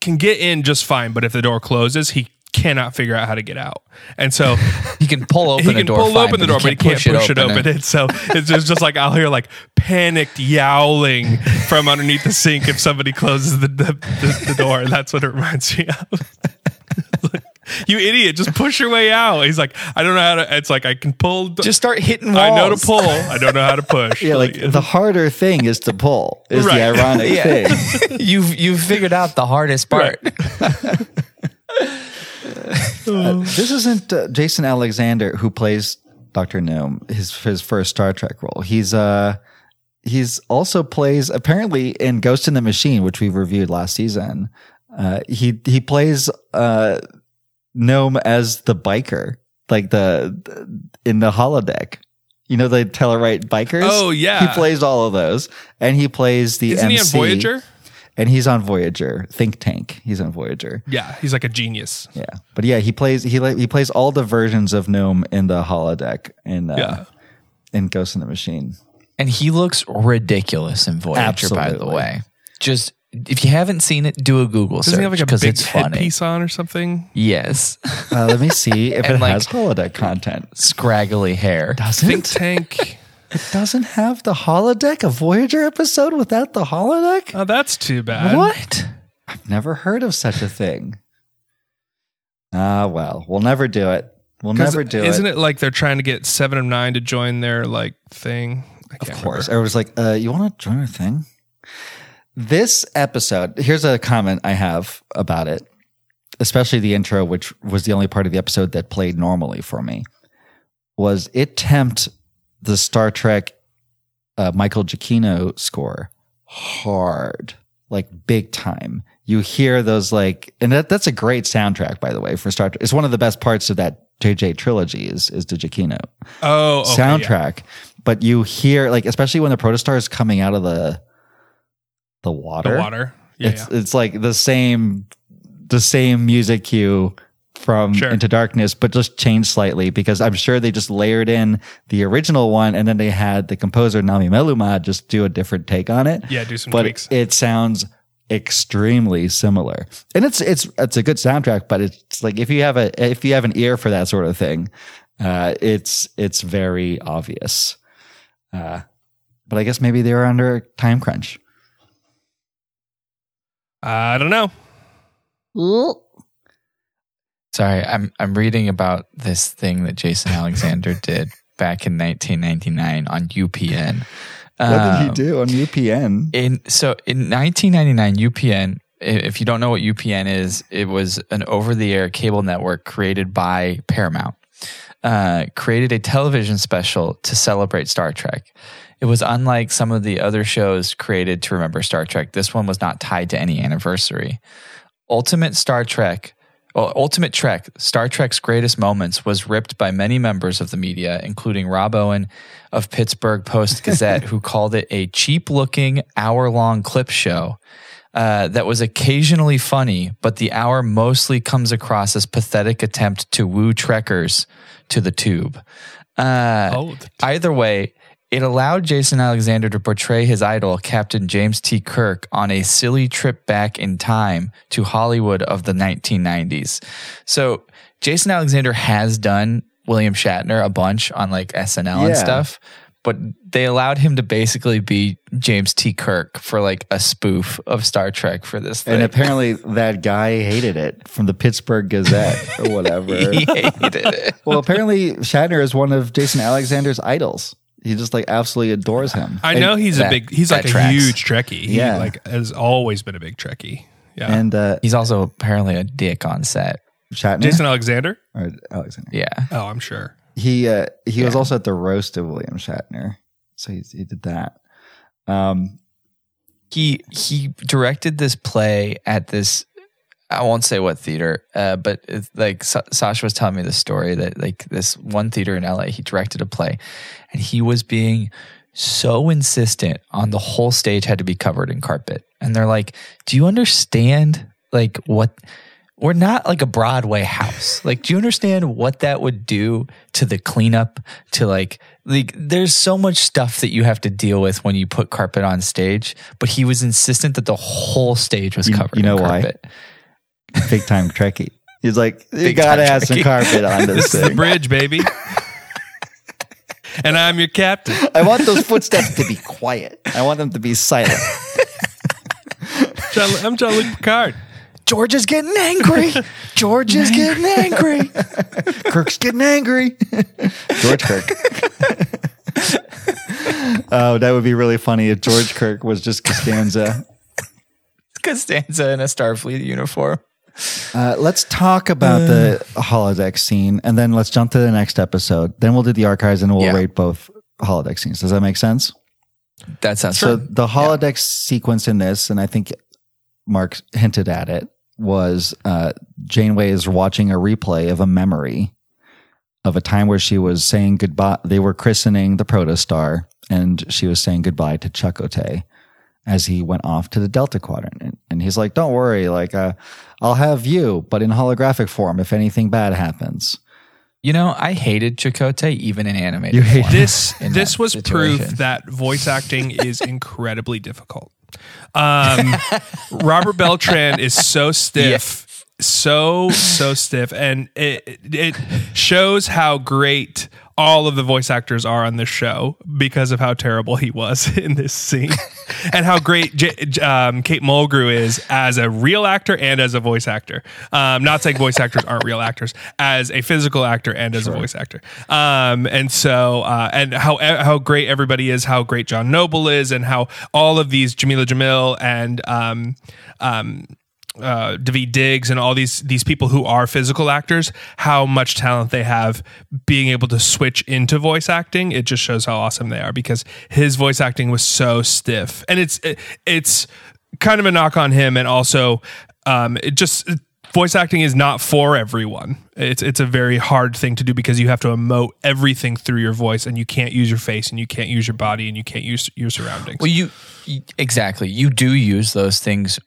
can get in just fine. But if the door closes, he cannot figure out how to get out, and so He can pull open he a can door. pull fine, open the door, but he can't push it open. And so it's just, just like I'll hear like panicked yowling from underneath the sink if somebody closes the the, the, the door. And that's what it reminds me of. you idiot, just push your way out. He's like, I don't know how to. It's like I can pull. Just start hitting walls. I know to pull. I don't know how to push. Yeah, like the harder thing is to pull. Is Right. the ironic Yeah. thing. you've you've figured out the hardest part. this isn't uh, Jason Alexander who plays Doctor Noum. His his first Star Trek role. He's uh he's also plays apparently in Ghost in the Machine, which we reviewed last season. Uh, he he plays uh Noum as the biker, like the, the in the holodeck. You know the Tellarite bikers. Oh, yeah. he plays all of those, and he plays the. Isn't he on Voyager? And he's on Voyager. Think Tank. He's on Voyager. Yeah, he's like a genius. Yeah, but yeah, he plays he like he plays all the versions of Noum in the holodeck in uh, Yeah. in Ghost in the Machine. And he looks ridiculous in Voyager, by the way. Just if you haven't seen it, do a Google Doesn't search he have like a because it's funny. headpiece on or something? Yes, Uh, let me see if it like- has holodeck content. scraggly hair. Doesn't Think tank. It doesn't have the holodeck? A Voyager episode without the holodeck? Oh, that's too bad. What? I've never heard of such a thing. Ah, well, we'll never do it. We'll never do Isn't it. it like they're trying to get Seven of Nine to join their like thing? Of course. remember. I was like, uh, you want to join our thing? This episode, here's a comment I have about it, especially the intro, which was the only part of the episode that played normally for me, was it temped the Star Trek uh, Michael Giacchino score hard, like big time. You hear those like, and that, that's a great soundtrack, by the way, for Star Trek. It's one of the best parts of that JJ trilogy is, is the Giacchino Oh, okay, yeah. soundtrack. But you hear like, especially when the protostar is coming out of the the water. The water. Yeah, it's yeah. it's like the same the same music cue from Sure. Into Darkness, but just changed slightly because I'm sure they just layered in the original one and then they had the composer Nami Melumad just do a different take on it. Yeah, do some but tweaks. it sounds extremely similar. And it's it's it's a good soundtrack, but it's like if you have a if you have an ear for that sort of thing, uh, it's it's very obvious. Uh, but I guess maybe they were under a time crunch. I don't know. Sorry, I'm I'm reading about this thing that Jason Alexander did back in 1999 on UPN. What did Um, he do on UPN? In so in 1999, UPN. If you don't know what UPN is, it was an over-the-air cable network created by Paramount. Uh, created a television special to celebrate Star Trek. It was unlike some of the other shows created to remember Star Trek. This one was not tied to any anniversary. Ultimate Star Trek, well, Ultimate Trek, Star Trek's greatest moments was ripped by many members of the media, including Rob Owen of Pittsburgh Post Gazette, who called it a cheap looking hour long clip show. Uh, that was occasionally funny, but the hour mostly comes across as pathetic attempt to woo trekkers to the tube. Uh, Oh, the- Either way, it allowed Jason Alexander to portray his idol, Captain James T. Kirk, on a silly trip back in time to Hollywood of the 1990s. So, Jason Alexander has done William Shatner a bunch on like SNL and stuff, but they allowed him to basically be James T. Kirk for like a spoof of Star Trek for this thing. And apparently that guy hated it from the Pittsburgh Gazette or whatever. he hated it. well, apparently Shatner is one of Jason Alexander's idols. He just like absolutely adores him. I know he's a big. He's like a tracks. huge Trekkie. He Yeah. like has always been a big Trekkie. Yeah. And uh, He's also apparently a dick on set. Shatner, Jason Alexander. or Alexander. Yeah. Oh, I'm sure. He uh, he was also at the roast of William Shatner, so he he did that. Um, he he directed this play at this I won't say what theater, uh, but it's like Sa- Sasha was telling me the story that like this one theater in LA, he directed a play, and he was being so insistent on the whole stage had to be covered in carpet, and they're like, "Do you understand like what?" We're not like a Broadway house. Like, do you understand what that would do to the cleanup? To like, like, there's so much stuff that you have to deal with when you put carpet on stage. But he was insistent that the whole stage was covered you know in why? carpet. big time Trekkie. He's like, you Big gotta time have some carpet on this This is the thing. bridge, baby. and I'm your captain. I want those footsteps to be quiet. I want them to be silent. I'm Jean-Luc Picard. George is getting angry. George is getting angry. Kirk's getting angry. George Kirk. oh, that would be really funny if George Kirk was just Costanza. Costanza in a Starfleet uniform. Uh, let's talk about the holodeck scene, and then let's jump to the next episode. Then we'll do the archives, and we'll Yeah. rate both holodeck scenes. Does that make sense? That sounds So so. the holodeck sequence in this, and I think Mark hinted at it, was uh, Janeway is watching a replay of a memory of a time where she was saying goodbye. They were christening the protostar, and she was saying goodbye to Chakotay as he went off to the Delta Quadrant. And, and he's like, "Don't worry, like uh, I'll have you, but in holographic form if anything bad happens." You know, I hated Chakotay even in animated. You hate form. this in this that was proof that voice acting is incredibly difficult. Um, Robert Beltran is so stiff, so so stiff, and it it shows how great all of the voice actors are on this show because of how terrible he was in this scene, and how great J- um, Kate Mulgrew is as a real actor and as a voice actor. Um, not saying voice actors aren't real actors, as a physical actor and as a voice actor. Um, and so, uh, and how how great everybody is, how great John Noble is, and how all of these Jameela Jamil and um, um, uh, Daveed Diggs and all these these people who are physical actors, how much talent they have being able to switch into voice acting. It just shows how awesome they are because his voice acting was so stiff, and it's it, it's kind of a knock on him, and also um, it just voice acting is not for everyone. It's it's a very hard thing to do because you have to emote everything through your voice, and you can't use your face, and you can't use your body, and you can't use your surroundings. Well, you, you exactly. You do use those things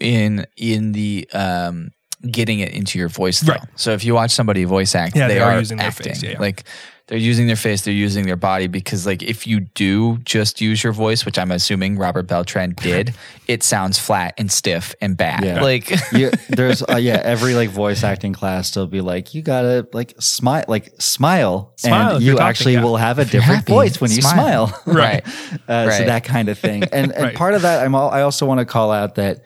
in in the um getting it into your voice. Though. Right. So if you watch somebody voice act, Yeah, they, they are are, using their acting. face, yeah, yeah. Like they're using their face, they're using their body because like if you do just use your voice, which I'm assuming Robert Beltran did, it sounds flat and stiff and bad. Yeah. Like you, there's uh, yeah every like voice acting class they'll be like you gotta like smile like smile, Smile and you're you talking, actually yeah. will have a different happy, voice when you smile. smile Right. uh, so that kind of thing and and Right. part of that I'm all, I also want to call out that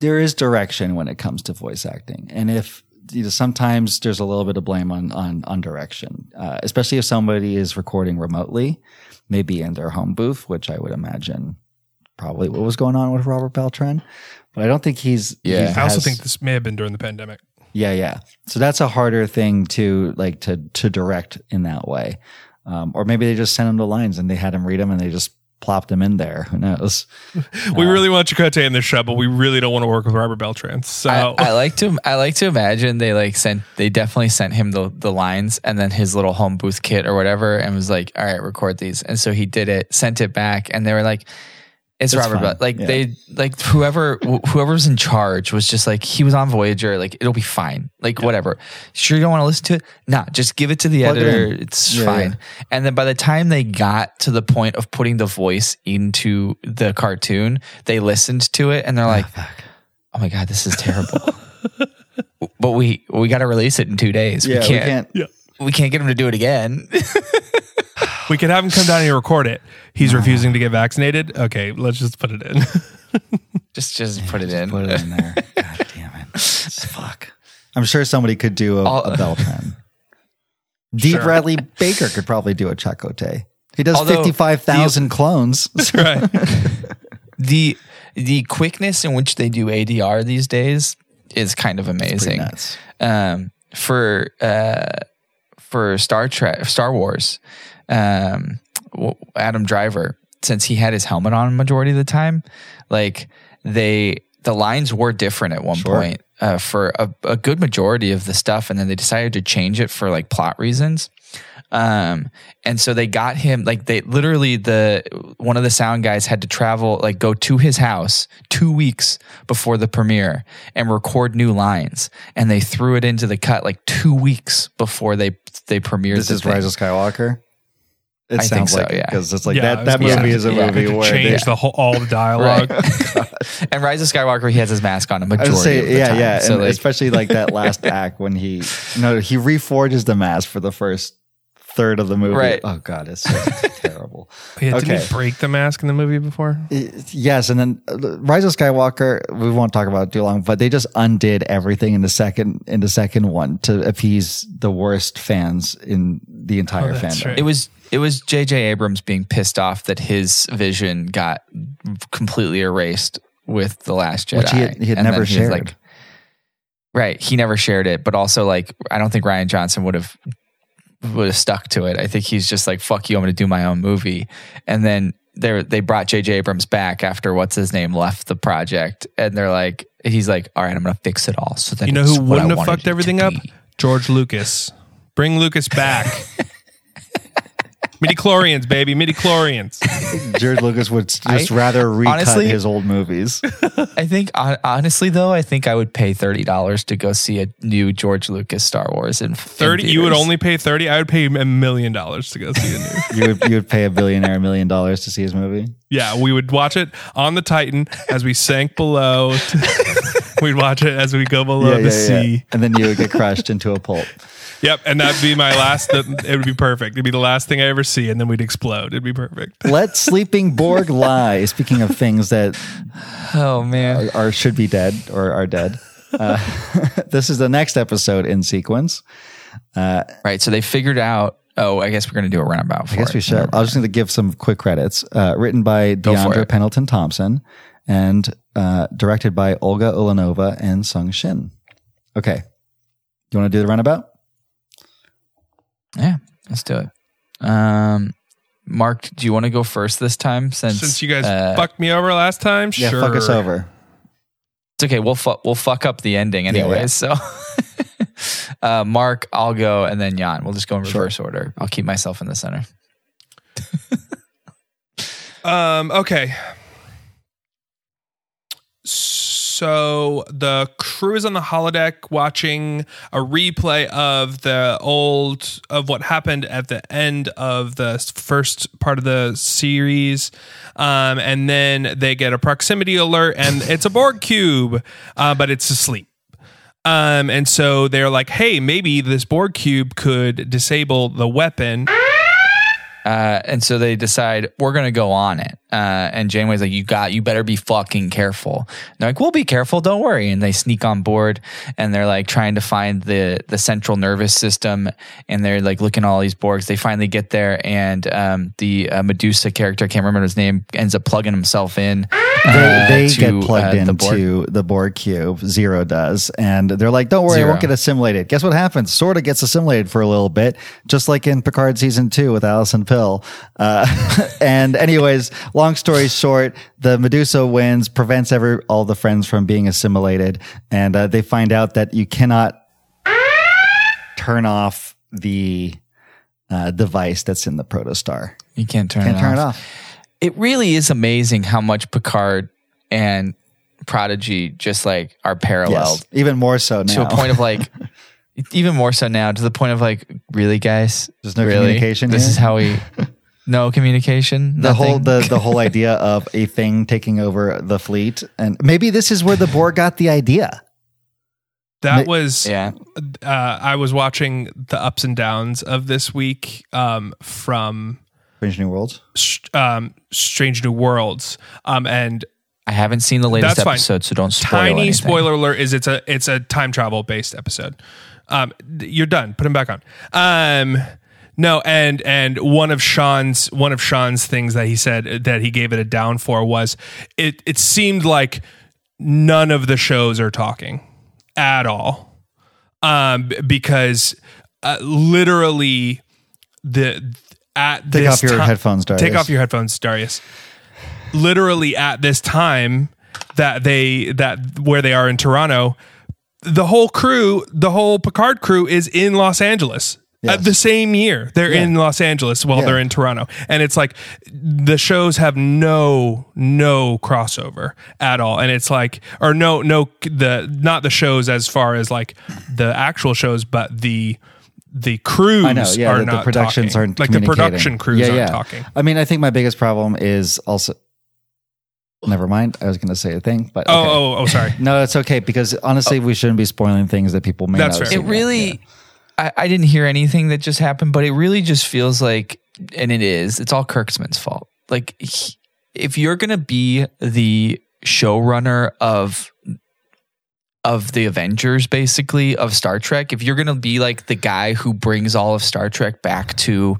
there is direction when it comes to voice acting and if you know, sometimes there's a little bit of blame on on, on direction uh, especially if somebody is recording remotely maybe in their home booth which I would imagine probably what was going on with Robert Beltran but I don't think he's Yeah. he I also has- think this may have been during the pandemic. yeah, yeah. So that's a harder thing to like to to direct in that way. Um, or maybe they just sent him the lines and they had him read them and they just plopped them in there. Who knows? We really want Chakotay in this show, but we really don't want to work with Robert Beltran. So I, I like to I like to imagine they like sent they definitely sent him the the lines and then his little home booth kit or whatever and was like, all right, record these. And so he did it, sent it back, and they were like, it's It's Robert but like Yeah. they like whoever wh- whoever was in charge was just like he was on Voyager, like it'll be fine, like whatever. Sure, you don't want to listen to it? Nah, just give it to the Plug editor. in. It's Yeah, fine. And then by the time they got to the point of putting the voice into the cartoon, they listened to it and they're ah, like, "Oh my god, this is terrible." but we we got to release it in two days. Yeah, we can't. Yeah. We can't get him to do it again. we could have him come down here and record it. He's refusing to get vaccinated. Okay, let's just put it in. just just put it in. Put it in there. God damn it! Fuck. I'm sure somebody could do a, All- a Beltran. D. Sure. Bradley Baker could probably do a Chakotay. He does Although, 55,000 clones. right. the the quickness in which they do ADR these days is kind of Pretty amazing. nuts. Um, for uh, for Star Trek, Star Wars, um, Adam Driver, since he had his helmet on majority of the time, like they the lines were different at one Sure. point uh, for a, a good majority of the stuff, and then they decided to change it for like plot reasons. Um, and so they got him like they literally the one of the sound guys had to travel like go to his house two weeks before the premiere and record new lines, and they threw it into the cut like two weeks before they they premiered. This is thing. Rise of Skywalker. It I think sounds so, like yeah. Because it's like Yeah, that, that was movie gonna is a yeah. movie where they, change the whole all the dialogue. and Rise of Skywalker, he has his mask on a majority. would say, of the yeah, time. yeah, So like, especially like that last act when he, no, he reforges the mask for the first third of the movie. Right. Oh god, it's so terrible. Yeah, didn't he break the mask in the movie before? Yes, and then uh, Rise of Skywalker. We won't talk about it too long, but they just undid everything in the second in the second one to appease the worst fans in the entire Oh, fandom. right. It was it was J.J. Abrams being pissed off that his vision got completely erased with the Last Jedi. Which he had- he had never he was shared. right, he never shared it, but also like I don't think Rian Johnson would have would have stuck to it. I think he's just like fuck you, I'm going to do my own movie. And then they they brought J.J. Abrams back after what's his name left the project, and they're like he's like all right, I'm going to fix it all. So that You know who wouldn't have fucked everything up? be. George Lucas. Bring Lucas back. midi chlorians, baby, midi chlorians. George Lucas would just I- rather recut honestly- his old movies. I think honestly though, I think I would pay thirty dollars to go see a new George Lucas Star Wars in in Thirty. You would only pay thirty. I would pay a million dollars to go see a new. You would you would pay a billionaire a million dollars to see his movie. Yeah, we would watch it on the Titan as we sank below. We'd watch it as we go below the sea. And then you would get crushed into a pulp. Yep, and that'd be my last. It would be perfect. It'd be the last thing I ever see, and then we'd explode. It'd be perfect. Let sleeping Borg lie. Speaking of things that Oh man, are should be dead or are dead. Uh, this is the next episode in sequence. right? So they figured out. Oh, I guess we're gonna do a roundabout. For I guess it. we should. I was just going to give some quick credits. Uh, written by Go Diandra. Pendleton Thompson and uh, directed by Olga Ulanova and Sung Shin. Okay. You want to do the runabout? Yeah, let's do it. Um, Mark, do you want to go first this time? Since Since you guys uh, fucked me over last time, Yeah, sure. fuck us over. it's okay. We'll fu- we'll fuck up the ending anyways. yeah. So, uh, Mark, I'll go, and then Jan. We'll just go in Sure. reverse order. I'll keep myself in the center. Um, okay. So the crew is on the holodeck watching a replay of the old of what happened at the end of the first part of the series, um, and then they get a proximity alert, and it's a Borg cube, uh, but it's asleep. Um, and so they're like, "Hey, maybe this Borg cube could disable the weapon." Uh, and so they decide we're gonna go on it. Uh, and Janeway's like, "You got, you better be fucking careful." And they're like, "We'll be careful, don't worry." And they sneak on board, and they're like trying to find the the central nervous system, and they're like looking at all these Borgs. They finally get there, and um, the uh, Medusa character, I can't remember his name, ends up plugging himself in. They, uh, they to, get plugged uh, the into the Borg cube. Zero does, and they're like, "Don't worry, I Zero. won't get assimilated." Guess what happens? Sort of gets assimilated for a little bit, just like in Picard season two with Allison Pill. Uh, and anyways, long story short, the Medusa wins, prevents every all the friends from being assimilated, and uh, they find out that you cannot turn off the uh, device that's in the protostar. You can't turn Can't it turn off. it off. It really is amazing how much Picard and Prodigy just like are paralleled Yes, even more so now. to a point of like even more so now to the point of like really guys There's no really? communication this here? is how we no communication the whole the, the whole idea of a thing taking over the fleet and maybe this is where the Borg got the idea That Ma- was yeah uh, I was watching the ups and downs of this week um, from Strange New Worlds um, Strange New Worlds, um, and I haven't seen the latest That's fine. episode so don't spoil tiny anything. spoiler alert is it's a it's a time travel based episode. Um, you're done. Put him back on. Um, no, and and one of Sean's one of Sean's things that he said that he gave it a down for was it it seemed like none of the shows are talking at all um because uh, literally the at Take off your ti- headphones, Darius. Take off your headphones, Darius. Literally at this time that they that where they are in Toronto, the whole crew, the whole Picard crew is in Los Angeles. Yes. At the same year, they're Yeah. in Los Angeles while Yeah. they're in Toronto, and it's like the shows have no no crossover at all, and it's like or no no the not the shows as far as like the actual shows, but the the crews I know yeah are the, not the productions talking. aren't like the production crews yeah, aren't yeah. talking. I mean I think my biggest problem is also never mind I was going to say a thing but Oh, okay. oh, oh, sorry. no it's okay because honestly we shouldn't be spoiling things that people may That's not have fair. it really Yeah. I, I didn't hear anything that just happened, but it really just feels like, and it is, it's all Kurtzman's fault. Like, he, if you're gonna be the showrunner of of the Avengers, basically of Star Trek, if you're gonna be like the guy who brings all of Star Trek back to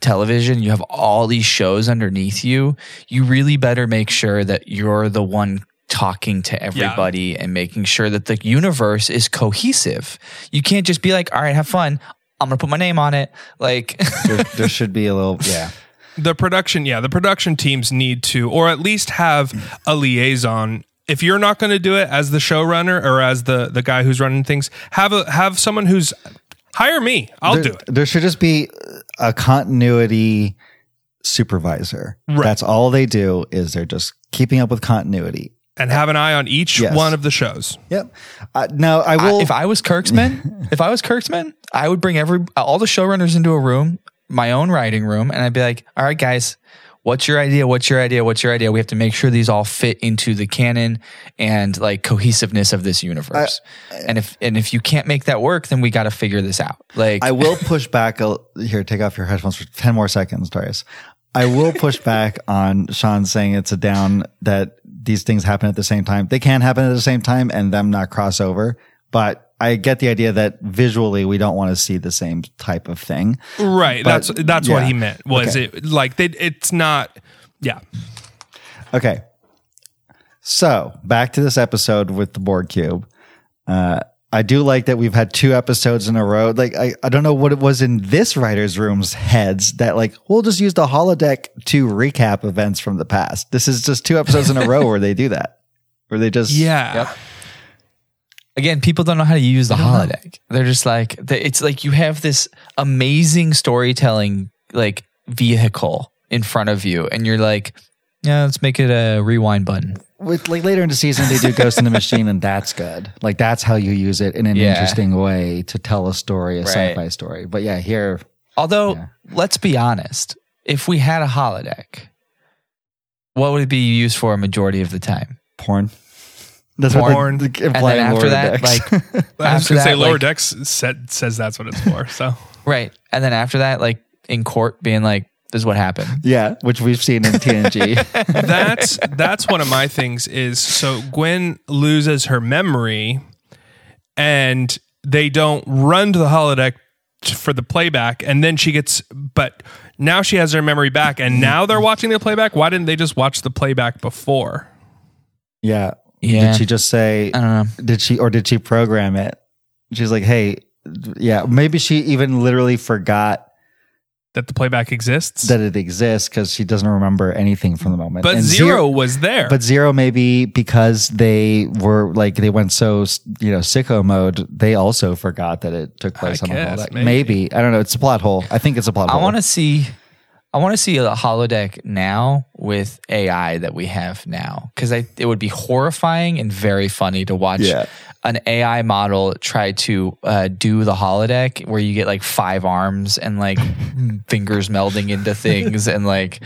television, you have all these shows underneath you. You really better make sure that you're the one talking to everybody and making sure that the universe is cohesive. You can't just be like, all right, have fun. I'm gonna put my name on it. Like, there, there should be a little, yeah. the production yeah the production teams need to or at least have a liaison if you're not going to do it as the showrunner or as the the guy who's running things have a have someone who's hire me i'll there, do it There should just be a continuity supervisor. Right. That's all they do is they're just keeping up with continuity. and have an eye on each Yes. one of the shows Yep. Uh, now I I- will. if I was Kurtzman, if I was Kurtzman, I would bring every all the showrunners into a room, my own writing room, and I'd be like, "All right, guys, what's your idea? What's your idea? What's your idea? We have to make sure these all fit into the canon and like cohesiveness of this universe. and if and if you can't make that work, then we got to figure this out. Like, I will push back. A, here, take off your headphones for ten more seconds, Darius. I will push back on Sean saying it's a down that these things happen at the same time. They can happen at the same time and them not cross over. But I get the idea that visually we don't want to see the same type of thing. right But, that's that's what he meant was Okay. it like they, it's not yeah Okay. So back to this episode with the Borg cube. Uh, I do like that we've had two episodes in a row. Like, I, I don't know what it was in this writer's room's heads that like, we'll just use the holodeck to recap events from the past. This is just two episodes in a row where they do that. Where they just, yeah again, people don't know how to use the holodeck. They're just like it's like you have this amazing storytelling like vehicle in front of you, and you're like, yeah, let's make it a rewind button. with like later in the season, they do Ghost in the Machine and that's good. Like that's how you use it in an Yeah. interesting way to tell a story, a Right. sci-fi story. But yeah, here, Although, Yeah. let's be honest, if we had a holodeck, what would it be used for a majority of the time? porn. That's Porn. what the, And then implying after lower that, decks. like I was after gonna say lower like- decks said, says that's what it's for so right, and then after that, like in court, being like, "This is what happened." Yeah, which we've seen in TNG. that's that's one of my things is so Gwyn loses her memory and they don't run to the holodeck for the playback and then she gets but now she has her memory back and mm-hmm. now they're watching the playback why didn't they just watch the playback before yeah. Yeah. Did she just say? I don't know. Did she or did she program it? She's like, hey, yeah. Maybe she even literally forgot that the playback exists that it exists because she doesn't remember anything from the moment. but And zero, was there But zero, maybe because they were like they went so you know sicko mode, they also forgot that it took place I on the guess, holodeck. maybe. Maybe. I don't know. It's a plot hole. I think it's a plot I hole. I want to see. I want to see a holodeck now with AI that we have now because it would be horrifying and very funny to watch Yeah. an AI model try to uh, do the holodeck where you get like five arms and like fingers melding into things and like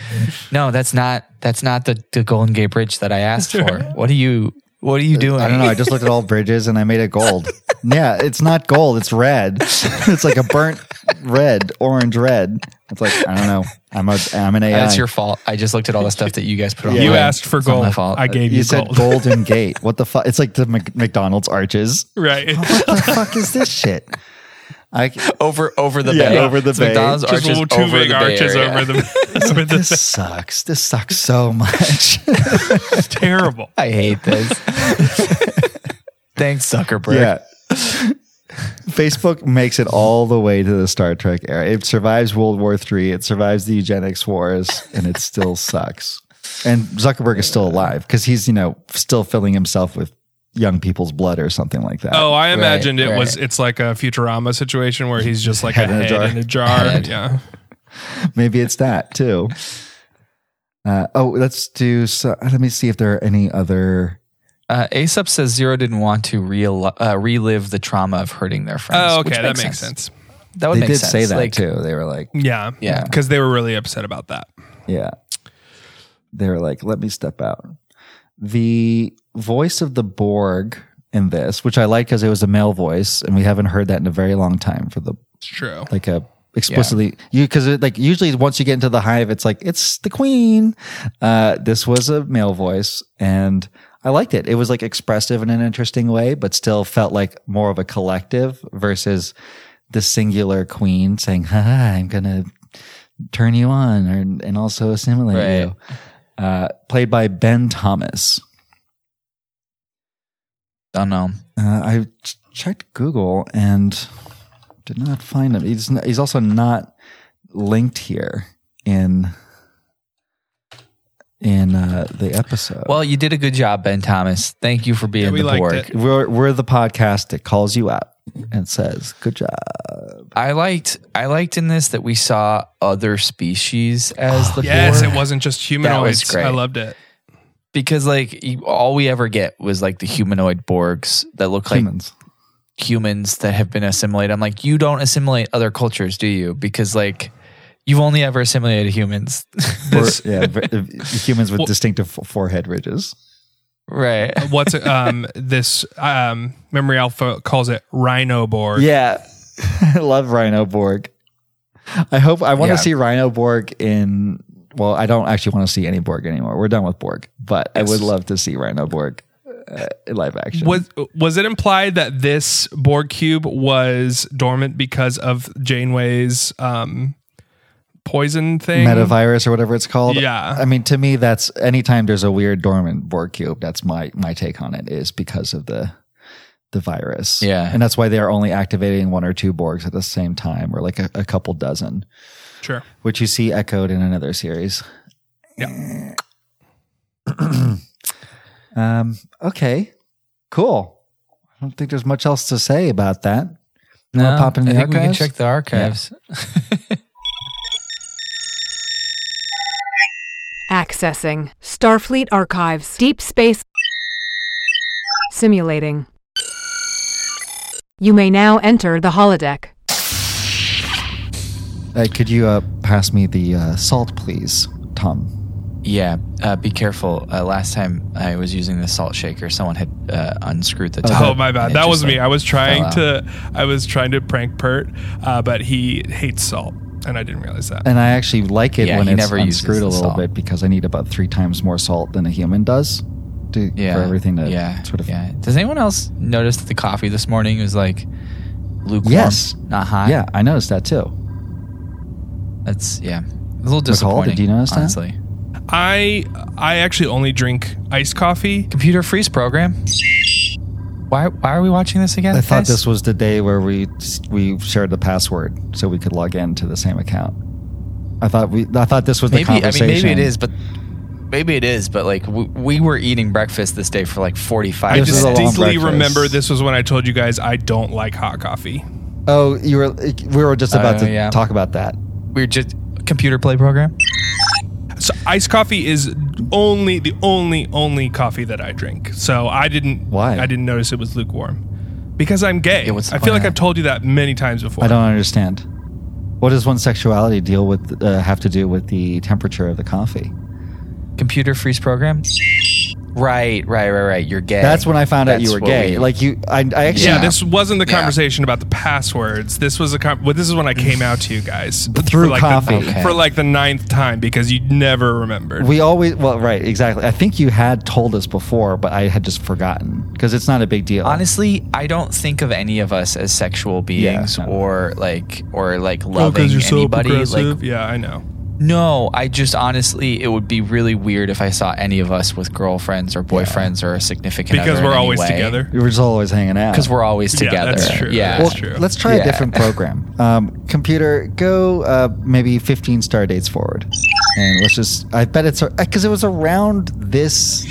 no that's not that's not the, the Golden Gate Bridge that I asked for. What are you what are you doing? I don't know. I just looked at all bridges and I made it gold. yeah, it's not gold. It's red. it's like a burnt red, orange red. It's like I don't know. I'm a I'm an AI. That's your fault. I just looked at all the stuff that you guys put on. you asked for gold my fault. i gave you you, said gold Golden Gate. What the fuck? It's like the Mc- McDonald's arches. right What the fuck is this shit? I over over the Yeah, bay. over the It's bay. McDonald's just arches little two over big the Bay arches Area. over the over the this sucks. This sucks so much. It's terrible I hate this. Thanks, Zuckerberg. yeah. Facebook makes it all the way to the Star Trek era. It survives World War III. It survives the eugenics wars, and it still sucks. And Zuckerberg is still alive because he's, you know, still filling himself with young people's blood or something like that. Oh, I imagined it was it's like a Futurama situation where he's just like Head a in a head jar. in a jar. Head. Yeah. Maybe it's that too. Uh, oh, let's do. So, let me see if there are any other. Uh, Aesop says Zero didn't want to real, uh, relive the trauma of hurting their friends. Oh, which okay, that makes sense. That would They make did sense. say that Like, too. They were like, Yeah. Yeah. Because they were really upset about that. Yeah. They were like, let me step out. The voice of the Borg in this, which I like because it was a male voice, and we haven't heard that in a very long time for the It's true. like a explicitly you because like usually once you get into the hive, it's like it's the queen. Uh, this was a male voice, and I liked it. It was like expressive in an interesting way, but still felt like more of a collective versus the singular queen saying, "Ha, I'm gonna turn you on or, and also assimilate Right. you." Uh, played by Ben Thomas. Don't know. Uh, I ch- checked Google and did not find him. He's n- he's also not linked here in in uh, the episode. Well, you did a good job, Ben Thomas. Thank you for being Yeah, we the liked Borg. it. we're we're the podcast that calls you out and says, "Good job." I liked I liked in this that we saw other species as the Yes, Borg. it wasn't just humanoids. great. I loved it. because like all we ever get was like the humanoid Borgs that look like Humans. humans that have been assimilated. I'm like, you don't assimilate other cultures, do you? Because like you've only ever assimilated humans, Or, yeah, humans with distinctive forehead ridges. right? What's um this um Memory Alpha calls it Rhino Borg. Yeah, I love Rhino Borg. I hope I want Yeah. to see Rhino Borg in. Well, I don't actually want to see any Borg anymore. We're done with Borg, but I would love to see Rhino Borg uh, in live action. Was was it implied that this Borg cube was dormant because of Janeway's um poison thing? metavirus or whatever it's called? Yeah. I mean, to me, that's anytime there's a weird dormant Borg cube. That's my my take on it is because of the the virus. Yeah. and that's why they are only activating one or two Borgs at the same time, or like a, a couple dozen, Sure. which you see echoed in another series. Yeah. Um, okay, cool. I don't think there's much else to say about that. You wanna No, pop in the I think we can check the archives. Accessing Starfleet Archives. Deep Space. Simulating. You may now enter the holodeck. Uh, could you uh, pass me the uh, salt, please, Tom? Yeah, uh, be careful. Uh, last time I was using the salt shaker, someone had uh, unscrewed the top. Oh my bad. That just, was me. I was trying to I was trying to prank Pert, uh, but he hates salt, and I didn't realize that. And I actually like it Yeah, when he it's never unscrewed a little salt. bit because I need about three times more salt than a human does to, Yeah, for everything to yeah, sort of. yeah. Does anyone else notice that the coffee this morning was like lukewarm? Yes. not hot. Yeah, I noticed that too. that's yeah. A little disappointing. did you notice that? honestly. I I actually only drink iced coffee. Computer freeze program. Why why are we watching this again? I thought guys? this was the day where we we shared the password so we could log in to the same account. I thought we I thought this was the maybe I mean maybe it is, but maybe it is, but like we, we were eating breakfast this day for like forty five. I This is distinctly remember this was when I told you guys I don't like hot coffee. Oh, you were we were just about Oh, to yeah. talk about that. we were just computer play program. So iced coffee is only the only only coffee that I drink. So I didn't Why? I didn't notice it was lukewarm. Because I'm gay. Yeah, what's the I feel point like of I've that? told you that many times before. I don't understand. What does one's sexuality deal with uh, have to do with the temperature of the coffee? Computer freeze program. Right, right, right, right. You're gay. That's when I found out you were what gay. we- like you, I, I actually Yeah, this wasn't the Yeah. conversation about the passwords. This was a com- well, this is when I came out to you guys Through for like coffee. the, Okay. for like the ninth time because you never remembered. We always well, right, exactly. I think you had told us before, but I had just forgotten because it's not a big deal. Honestly, I don't think of any of us as sexual beings no. or like or like Oh, loving anybody. Like yeah, I know. No, I just honestly, it would be really weird if I saw any of us with girlfriends or boyfriends or a significant Because other in we're always way. together. We're just always hanging out. Because we're always Yeah, together. that's true. Yeah. That's well, let's try Yeah. a different program. Um, computer, go uh, maybe 15 star dates forward, and let's just. I bet it's because it was around this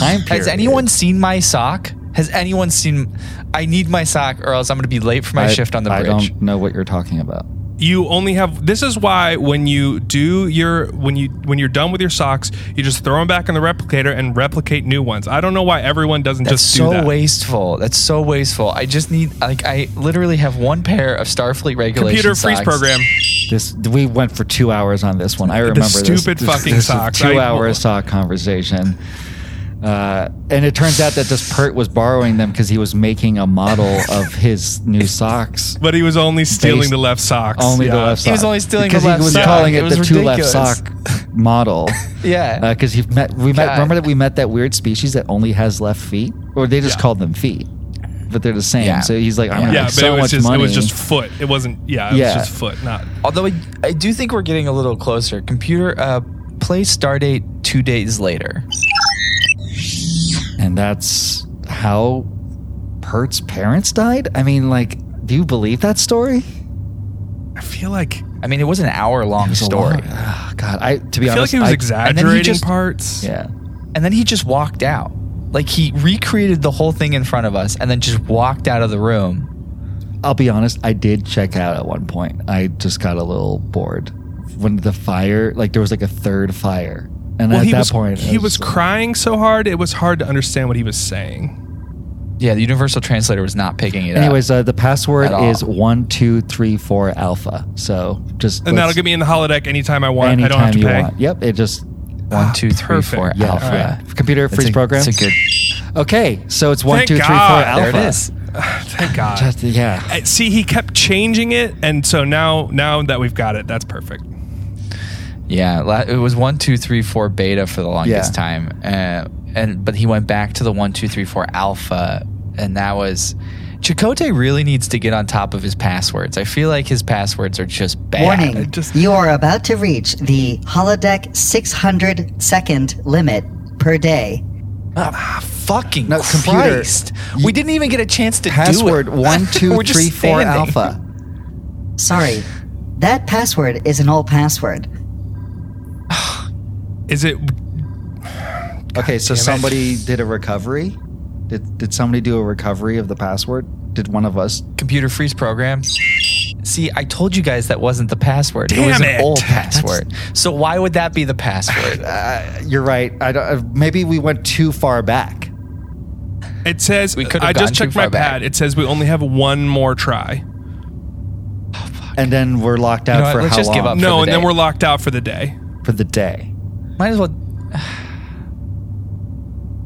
time period. Has anyone seen my sock? Has anyone seen? I need my sock, or else I'm going to be late for my I- shift on the I bridge. I don't know what you're talking about. You only have this is why when you do your when you when you're done with your socks, you just throw them back in the replicator and replicate new ones. I don't know why everyone doesn't That's just so that. wasteful. That's so wasteful. I just need like I literally have one pair of Starfleet regulation Computer freeze socks. program. This we went for two hours on this one. I remember this- stupid this, fucking this socks. Two I- hour sock conversation. Uh, and it turns out that this Pert was borrowing them because he was making a model of his new socks. But he was only stealing Based the left socks. Only the left sock. He was only stealing the because left he was sock. calling It it, was the two left sock model. Yeah. Because he met, we met. God. Remember that we met that weird species that only has left feet, or they just Yeah. called them feet, but they're the same. Yeah. So he's like, I'm gonna Yeah, make but so it was much just money. it was just foot. It wasn't. Yeah, it Yeah. was just foot. Not. Although I, I do think we're getting a little closer. Computer, uh, play Stardate two days later. And that's how Pert's parents died. I mean, like, do you believe that story? I feel like. I mean, it was an hour long story. lot. Ah, God, I to be honest. I feel honest, like he was I- exaggerating just- parts. Yeah, And then he just walked out. Like he recreated the whole thing in front of us and then just walked out of the room. I'll be honest. I did check out at one point. I just got a little bored when the fire, like, there was like a third fire, and Well, at he that was point, he I was like- crying so hard it was hard to understand what he was saying. Yeah, the universal translator was not picking it Anyways, up. uh, the password is one two three four alpha. So just And that'll get me in the holodeck anytime I want. I don't anytime have to you pay. want. Yep, it just One, two, three, perfect. four, yeah. alpha. alright. Computer That's freeze a- program. It's a good. Okay, so it's one Thank two three four God. alpha. There it is. Thank God. Just- yeah. Uh, See, he kept changing it, and so now, now that we've got it, that's perfect. Yeah, it was one, two, three, four beta for the longest Yeah. time, uh, and but he went back to the one, two, three, four alpha, and that was. Chakotay really needs to get on top of his passwords. I feel like his passwords are just bad. Warning, just- you are about to reach the holodeck 600 second limit per day. Ah, fucking No, computer, Christ! we didn't even get a chance to Password do it. one two We're three four standing. alpha. Sorry, that password is an old password. Is it? Okay, so damn it. somebody did a recovery. Did did somebody do a recovery of the password? Did one of us? Computer freeze program. See, I told you guys that wasn't the password. it was an it. old password. So why would that be the password? Uh, you're right. I don't, uh, maybe we went too far back. It says. We could I just checked my back. pad. It says we only have one more try. And then we're locked out You know for let's how just long? give up. No, the and then we're locked out for the day. for the day. Might as well.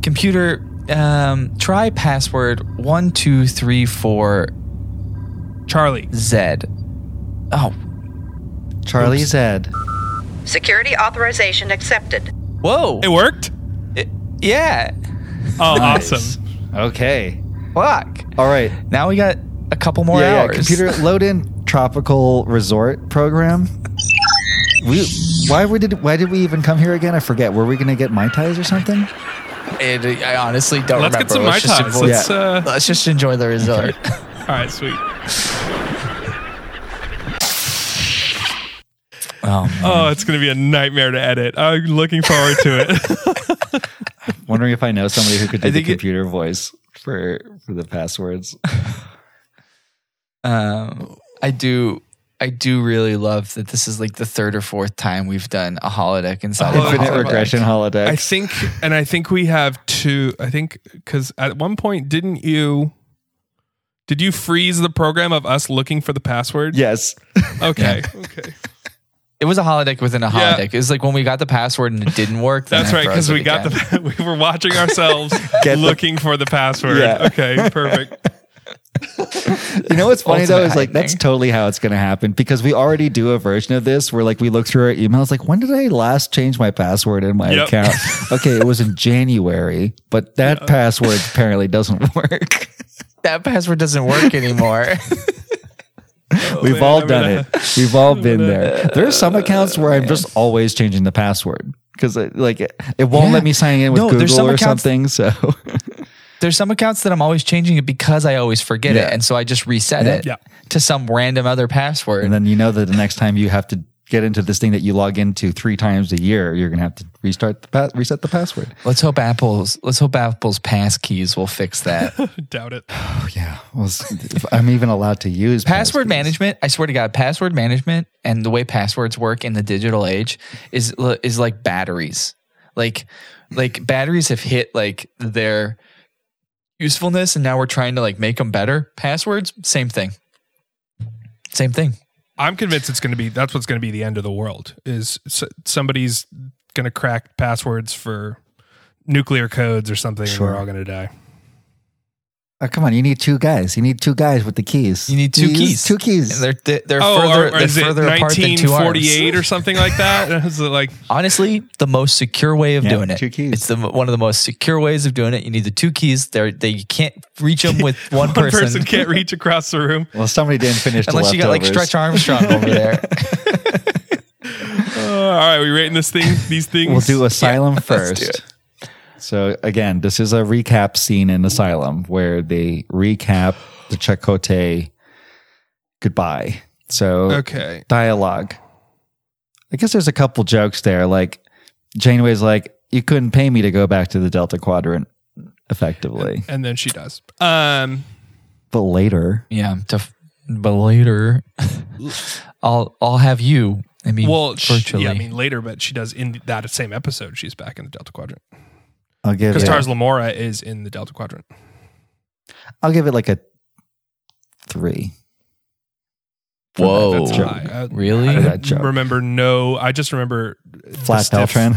Computer, um, try password one two three four Charlie. Z. Oh, Charlie Zed. Security authorization accepted. whoa! It worked. It- yeah. Oh, Nice. awesome. Okay. Fuck. All right. Now we got a couple more yeah, hours. yeah. Computer load in tropical resort program. We why we did why did we even come here again? I forget. Were we going to get mai tais or something? It- I honestly don't Let's remember. get some Mai just Tais. enjoy- Let's, uh, let's just enjoy the resort. All right, sweet. Oh, Oh, it's gonna be a nightmare to edit. I'm looking forward to it. Wondering if I know somebody who could do the think it- computer voice for for the passwords. Um, I do. I do really love that this is like the third or fourth time we've done a holodeck inside of Infinite holodeck. regression holodeck. I think, and I think we have two. I think because at one point, didn't you? Did you freeze the program of us looking for the password? yes. Okay. Okay. It was a holodeck within a Yeah. holodeck. It was like when we got the password and it didn't work. That's right. Because it we got the. We were watching ourselves Get the- looking for the password. Yeah. Okay. Perfect. You know what's funny though is like that's totally how it's going to happen because we already do a version of this where like we look through our emails like when did I last change my password in my Yep. account? okay, it was in January, but that password apparently doesn't work. that password doesn't work anymore. Oh, We've man, all I'm done gonna- it. We've all been there. There are some accounts where I'm just always changing the password because like it, it won't Yeah. let me sign in with No, Google some or accounts- something. So There's some accounts that I'm always changing it because I always forget Yeah. it, and so I just reset Yeah. it Yeah. to some random other password. and then you know that the next time you have to get into this thing that you log into three times a year, you're gonna have to restart the pa- reset the password. let's hope Apple's let's hope Apple's pass keys will fix that. Doubt it. Oh yeah, well, if I'm even allowed to use password passkeys. management i swear to god password management and the way passwords work in the digital age is is like batteries like like batteries have hit like their usefulness and now we're trying to like make them better passwords same thing same thing I'm convinced it's going to be. That's what's going to be the end of the world. Is somebody's going to crack passwords for nuclear codes or something, and we're all gonna die. Oh, come on, you need two guys. You need two guys with the keys. You need two use keys. Two keys. And they're they're, they're oh, further, or, or they're is it further apart than two arms. 1948 or something like that? Is it like Honestly, the most secure way of Yeah, doing it. two keys. It's the one of the most secure ways of doing it. You need the two keys. They're they you can't reach them with one, person. one person, person can't reach across the room? well, somebody didn't finish the unless you got like leftovers. Stretch Armstrong over there. Uh, all right, we rating this thing. These things. We'll do Asylum let's first. Do it. So again, this is a recap scene in Asylum where they recap the Chakotay goodbye. So Okay. dialogue. I guess there's a couple jokes there. Like Janeway's like, "You couldn't pay me to go back to the Delta Quadrant." Effectively, And then she does. Um. but later, yeah, to, but later, I'll I'll have you. I mean, Well, she, yeah, I mean later, but she does in that same episode. She's back in the Delta Quadrant I'll give because it. Tars Lamora is in the Delta Quadrant. I'll give it like a three. Whoa, That's joke. I- I- really? I That joke. remember no. I just remember Flat stiff- Beltran.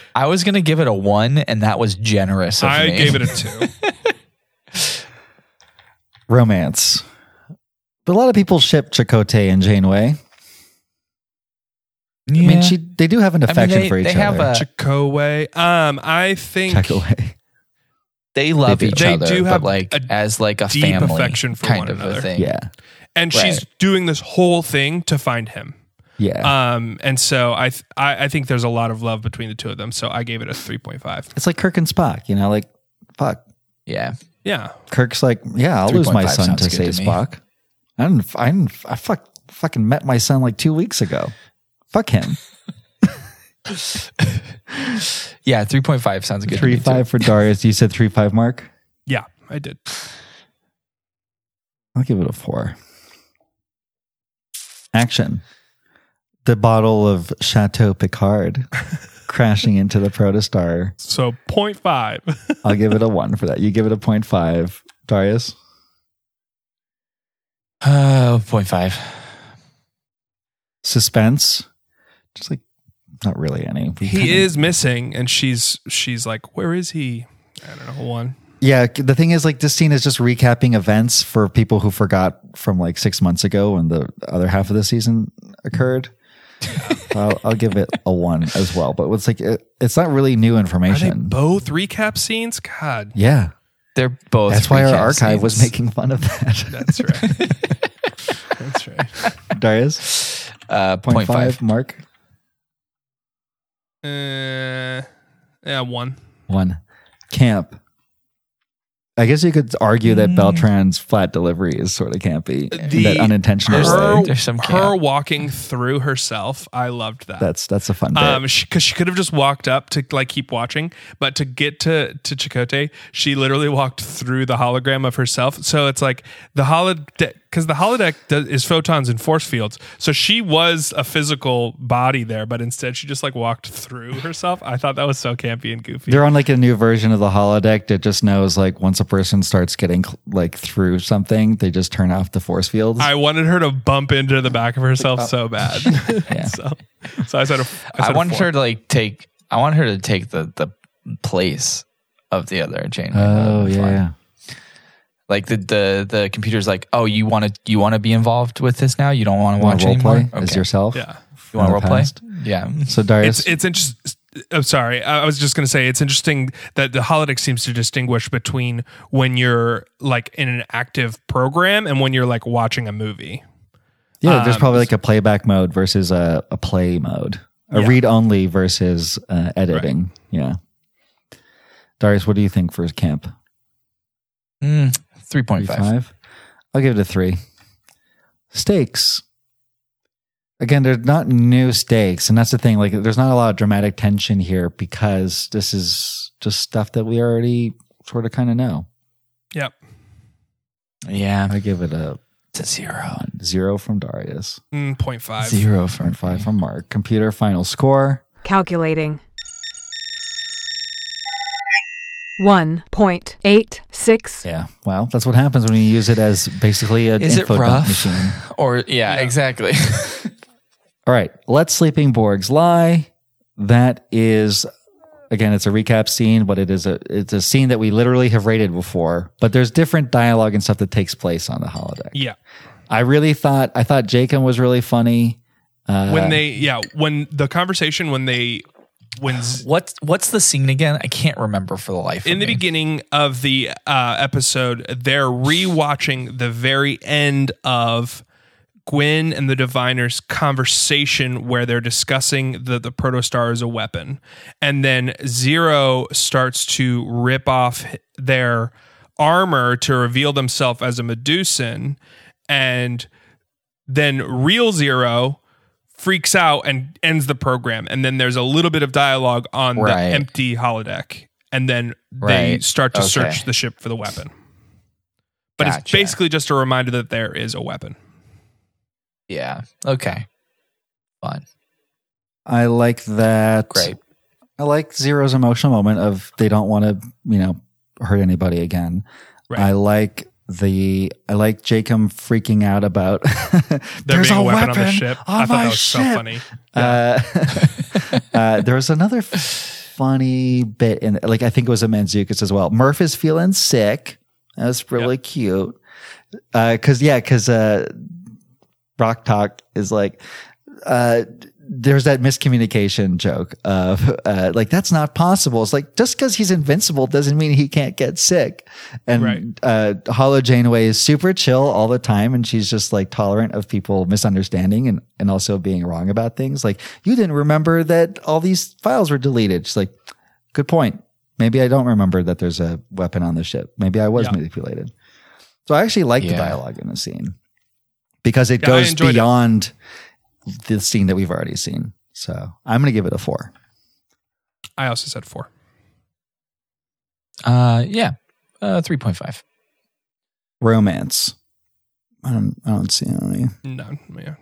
I was gonna give it a one, and that was generous. Of I me. gave it a two. Romance. But a lot of people ship Chakotay and Janeway. I mean, she they do have an mean, affection they- for each they have other. a- Chakotay. Um, I think Chakotay. they love They do. each They other, do but have like a as like a deep family affection for kind one of another. a thing. Yeah. and she's doing this whole thing to find him. Yeah. Um, and so I, th- I I think there's a lot of love between the two of them. So I gave it a three point five. it's like Kirk and Spock, you know, like fuck. yeah. Yeah, Kirk's like, yeah, I'll lose my son to save to. Spock. I didn't, I didn't, I fuck, fucking met my son like two weeks ago. Fuck him. Yeah, three point five sounds good. to Three me, too. five for Darius. You said three five, Mark. yeah, I did. I'll give it a four. Action. The bottle of Chateau Picard crashing into the protostar. So 0.5. I'll give it a one for that. You give it a point five. Darius? Uh, 0.5. Suspense. Just like not really any. We he kinda- is missing, and she's she's like, where is he? I don't know. One. Yeah, the thing is, like, this scene is just recapping events for people who forgot from like six months ago when the other half of the season occurred. So I'll, I'll give it a one as well, but it's like it, it's not really new Are they information. both recap scenes? God, yeah, They're both. that's why our recap archive was making fun of that. that's right. that's right. Darius, uh, point 0.5. five, Mark, Uh, yeah, one. one, camp. I guess you could argue that Beltran's flat delivery is sort of campy, in The- that unintentional. Her, there's some her walking through herself, I loved that. That's that's a fun bit. Um, because she, could have just walked up to like keep watching, but to get to to Chakotay, she literally walked through the hologram of herself. So it's like the holodeck, because the holodeck does, is photons and force fields. So she was a physical body there, but instead she just like walked through herself. I thought that was so campy and goofy. They're on like a new version of the holodeck that just knows like once a person starts getting like through something, they just turn off the force fields. I wanted her to bump into the back of herself so bad. so, so I said, a, I, I said a wanted her to like take. I want her to take the the place of the other Jane. oh Uh, yeah, Like the the the computer's like, oh, you want to you want to be involved with this now? You don't want to watch to role anymore? play as yourself. yeah. You want to role the play? past? Yeah. So Darius, it's it's interesting. I'm sorry. I I was just going to say it's interesting that the holodeck seems to distinguish between when you're like in an active program and when you're like watching a movie. yeah, there's um, probably like a playback mode versus a, a play mode, a Yeah. read only versus uh, editing. Yeah. Darius, what do you think for camp? Mm, Three point Three, five. five? I'll give it a three. Stakes. Again, they're not new stakes, and that's the thing. Like, there's not a lot of dramatic tension here because this is just stuff that we already sort of kind of know. Yep. Yeah. I give it a It's a zero. zero from Darius, Mm, 0.5. Zero from point five from Mark. Computer final score. Calculating. 1.86. Yeah, well, that's what happens when you use it as basically an Is it info dump rough? machine. Or yeah, exactly. All right, let sleeping Borgs lie. That is again, it's a recap scene, but it is a it's a scene that we literally have rated before. But there's different dialogue and stuff that takes place on the holodeck. Yeah. I really thought I thought Jankom was really funny. Uh, when they yeah when the conversation when they when Z- What what's the scene again? I can't remember for the life in of the me. beginning of the uh, episode they're rewatching the very end of Gwyn and the Diviners conversation where they're discussing the the protostar as a weapon. And then Zero starts to rip off their armor to reveal themselves as a Medusan. And then real Zero freaks out and ends the program. And then there's a little bit of dialogue on Right. the empty holodeck. And then they Right. start to Okay. search the ship for the weapon. But it's basically just a reminder that there is a weapon Yeah. Okay. Fun. I like that. Great. I like Zero's emotional moment of they don't want to, you know, hurt anybody again. Right. I like the I like Jankom freaking out about there's being a a weapon, weapon on the ship on i thought my that was so ship." funny Uh, uh, there was another funny bit in like I think it was a Manzukis as well. Murf is feeling sick. That's really cute. Uh, cause yeah, cause uh, Rok-Tahk is like, uh, there's that miscommunication joke of uh, like that's not possible. It's like just because he's invincible doesn't mean he can't get sick. And Right. uh, Holo Janeway is super chill all the time, and she's just like tolerant of people misunderstanding and and also being wrong about things. Like you didn't remember that all these files were deleted. She's like, good point. Maybe I don't remember that there's a weapon on the ship. Maybe I was Yeah. manipulated. So I actually like the dialogue in the scene because it Yeah, goes enjoyed it. beyond the scene that we've already seen. So I'm going to give it a four. i also said four Uh yeah. Uh 3.5. Romance. I don't, I don't see any. no yeah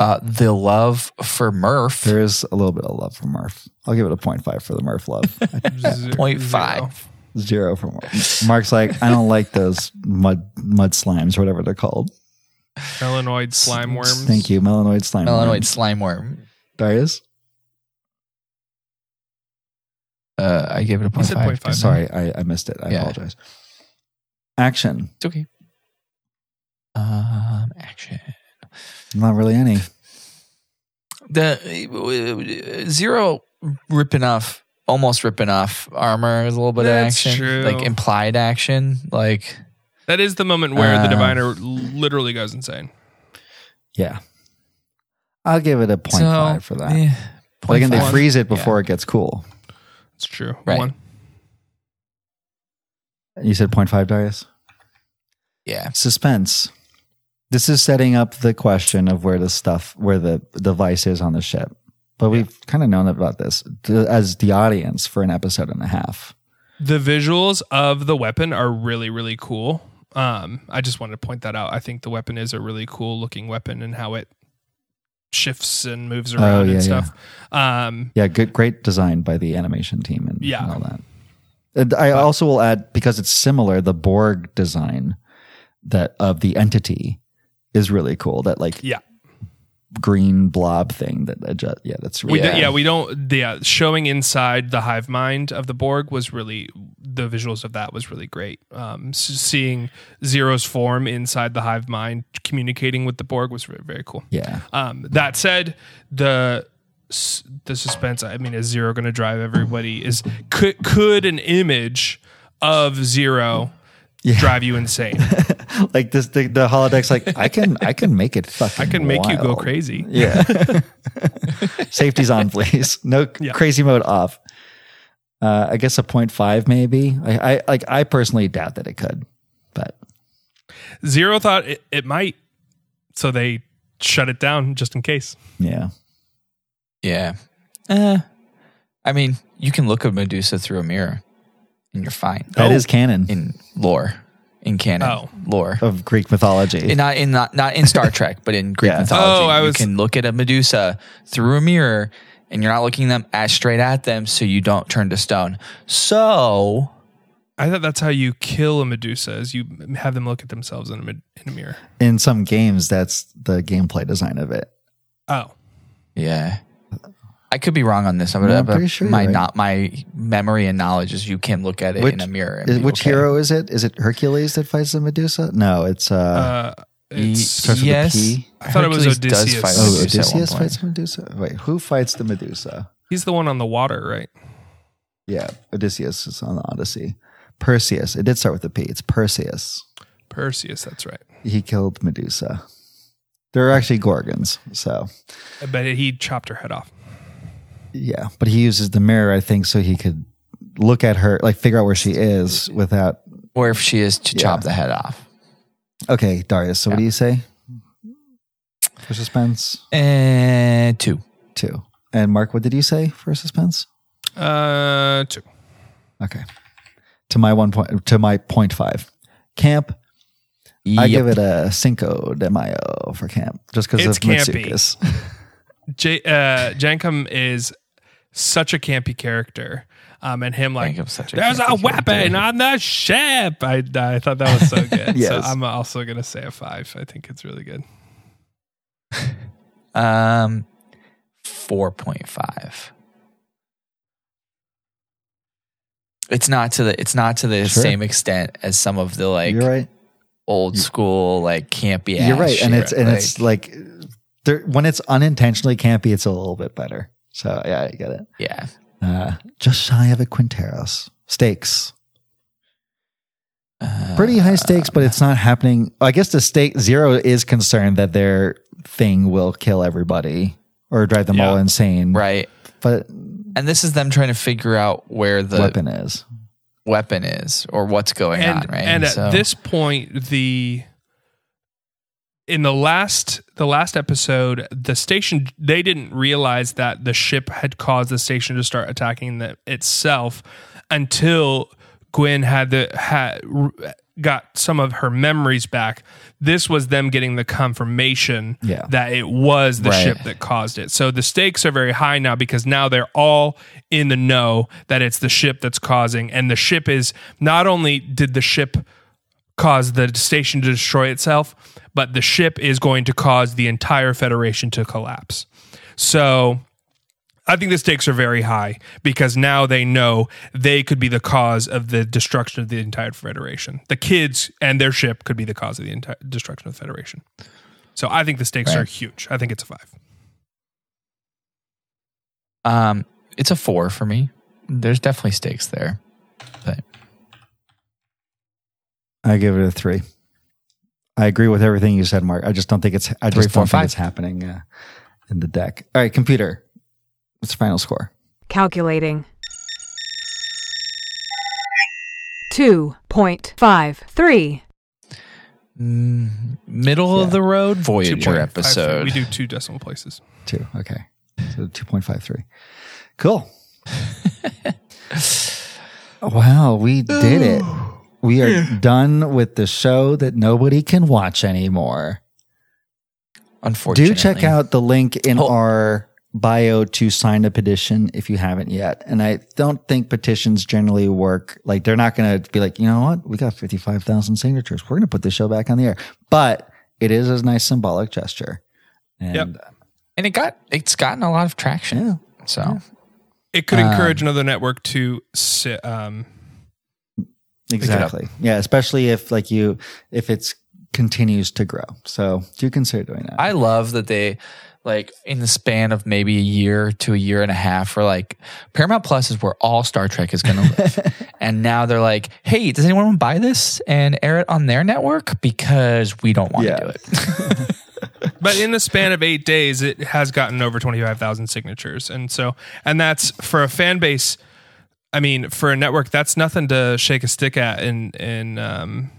Uh the love for Murf. There is a little bit of love for Murf. I'll give it a 0.5 for the Murf love. Z- Point zero. five. Zero for Mark. Mark's like, I don't like those mud mud slimes or whatever they're called. Mellanoid slime worms. Thank you, mellanoid slime. Worm. Mellanoid worms. slime worm. Darius. Uh I gave it a point said five. 0.5. Sorry, I, I missed it. I Yeah. apologize. Action. It's okay. Um action. Not really any. The uh, zero ripping off almost ripping off armor is a little bit That's of action. true. Like implied action. Like That is the moment where the Uh, diviner literally goes insane. Yeah. I'll give it a 0.5 so, for that. yeah, But again, they freeze it before it gets cool. It's true. Right. One. You said 0.5, Darius? Yeah. Suspense. This is setting up the question of where the stuff, where the device is on the ship. But we've kind of known about this as the audience for an episode and a half. The visuals of the weapon are really, really cool. Um, I just wanted to point that out. I think the weapon is a really cool looking weapon and how it shifts and moves around Oh, yeah, and stuff. Um, Yeah, good, great design by the animation team and, Yeah. and all that. And I also will add because it's similar, the Borg design that of the entity is really cool. That like yeah. Green blob thing that adjust. Yeah, that's We really yeah. yeah, we don't. Yeah, showing inside the hive mind of the Borg was really the visuals of that was really great. Um, seeing Zero's form inside the hive mind, communicating with the Borg was very, very cool. yeah. Um, that said, the the suspense. I mean, is Zero going to drive everybody? Is could could an image of Zero drive you insane? like this the, the holodeck's like i can i can make it fucking I can make you go crazy. yeah safety's on please no Yeah. crazy mode off uh i guess a 0.5 maybe I, I like i personally doubt that it could but Zero thought it, it might, so they shut it down just in case. yeah Yeah. Uh, I mean, you can look at Medusa through a mirror and you're fine. That oh. is canon in lore. In canon Oh. lore. of greek mythology In- not in not not in Star Trek, but in Greek Yeah. mythology. Oh, I was- you can look at a Medusa through a mirror and you're not looking them as straight at them so you don't turn to stone. So I thought that's how you kill a Medusa, is you have them look at themselves in a, mid- in a mirror. in some games that's the gameplay design of it Oh, yeah. I could be wrong on this. I'm, No, I'm pretty sure my right. not my memory and knowledge is you can look at it in a mirror. and is- be which okay. hero is it? Is it Hercules that fights the Medusa? No, it's uh, Uh, it's, starts with a yes, P? I thought it was Hercules does Odysseus. fight oh, Medusa Odysseus point. fights Medusa. Wait, who fights the Medusa? he's the one on the water, right? Yeah, Odysseus is on the Odyssey. Perseus. It did start with a P. It's Perseus. Perseus, that's right. He killed Medusa. They're actually Gorgons. So I bet he chopped her head off. Yeah, but he uses the mirror, I think, so he could look at her, like figure out where she is without. Or if she is to Yeah. chop the head off. Okay, Darius. So what do you say for suspense? And two. Two. And Mark, what did you say for suspense? Uh, two. Okay. To my one point, to my point five. Camp. I give it a Cinco de Mayo for camp, just because of campy. Mitsukas. J- uh, Jankom is such a campy character. Um, and him like, such a there's a weapon character." on the ship. I, I thought that was so good. Yes. So I'm also going to say a five. I think it's really good. Um, four point five. It's not to the it's not to the Sure. same extent as some of the like You're right. old school like campy. You're ass right, and it's and it's like there when it's unintentionally campy, it's a little bit better. So yeah, I get it. yeah. Uh, just shy of a Quinteros stakes. Pretty high stakes, but it's not happening. I guess the stake zero is concerned that their thing will kill everybody or drive them Yeah. all insane. Right. But And this is them trying to figure out where the weapon is. weapon is or what's going and on, right? and at this point the in the last the last episode the station they didn't realize that the ship had caused the station to start attacking the, itself until Gwyn had the had got some of her memories back this was them getting the confirmation Yeah. that it was the Right. ship that caused it so the stakes are very high now because now they're all in the know that it's the ship that's causing and the ship is not only did the ship cause the station to destroy itself, but the ship is going to cause the entire Federation to collapse. So I think the stakes are very high because now they know they could be the cause of the destruction of the entire Federation. The kids and their ship could be the cause of the entire destruction of the Federation. So I think the stakes Right. are huge. I think it's a five. um it's a four for me. There's definitely stakes there. But I give it a three. I agree with everything you said, Mark. I just don't think it's. I Three, just four, don't five. think it's happening uh, in the deck. All right, computer. What's the final score? Calculating. 2.53. mm, middle of the road Voyager 2.53. episode. We do two decimal places. Two. Okay. So two point five three. Cool. wow, we did it. We are done with the show that nobody can watch anymore. Unfortunately. Do check out the link in Oh. our bio to sign a petition if you haven't yet. And I don't think petitions generally work. Like they're not going to be like, you know what? We got 55,000 signatures. We're going to put the show back on the air. But it is a nice symbolic gesture. And Yep. and it got it's gotten a lot of traction. Yeah. So It could Um, encourage another network to sit, um, exactly. Yeah. Especially if like you, if it's continues to grow. So do consider doing that. I love that they like in the span of maybe a year to a year and a half for like Paramount Plus is where all Star Trek is going to live. and now they're like, "Hey, does anyone want to buy this and air it on their network because we don't want Yeah. to do it." But in the span of eight days, it has gotten over 25,000 signatures. And so, and that's for a fan base. I mean, for a network, that's nothing to shake a stick at in, in, um,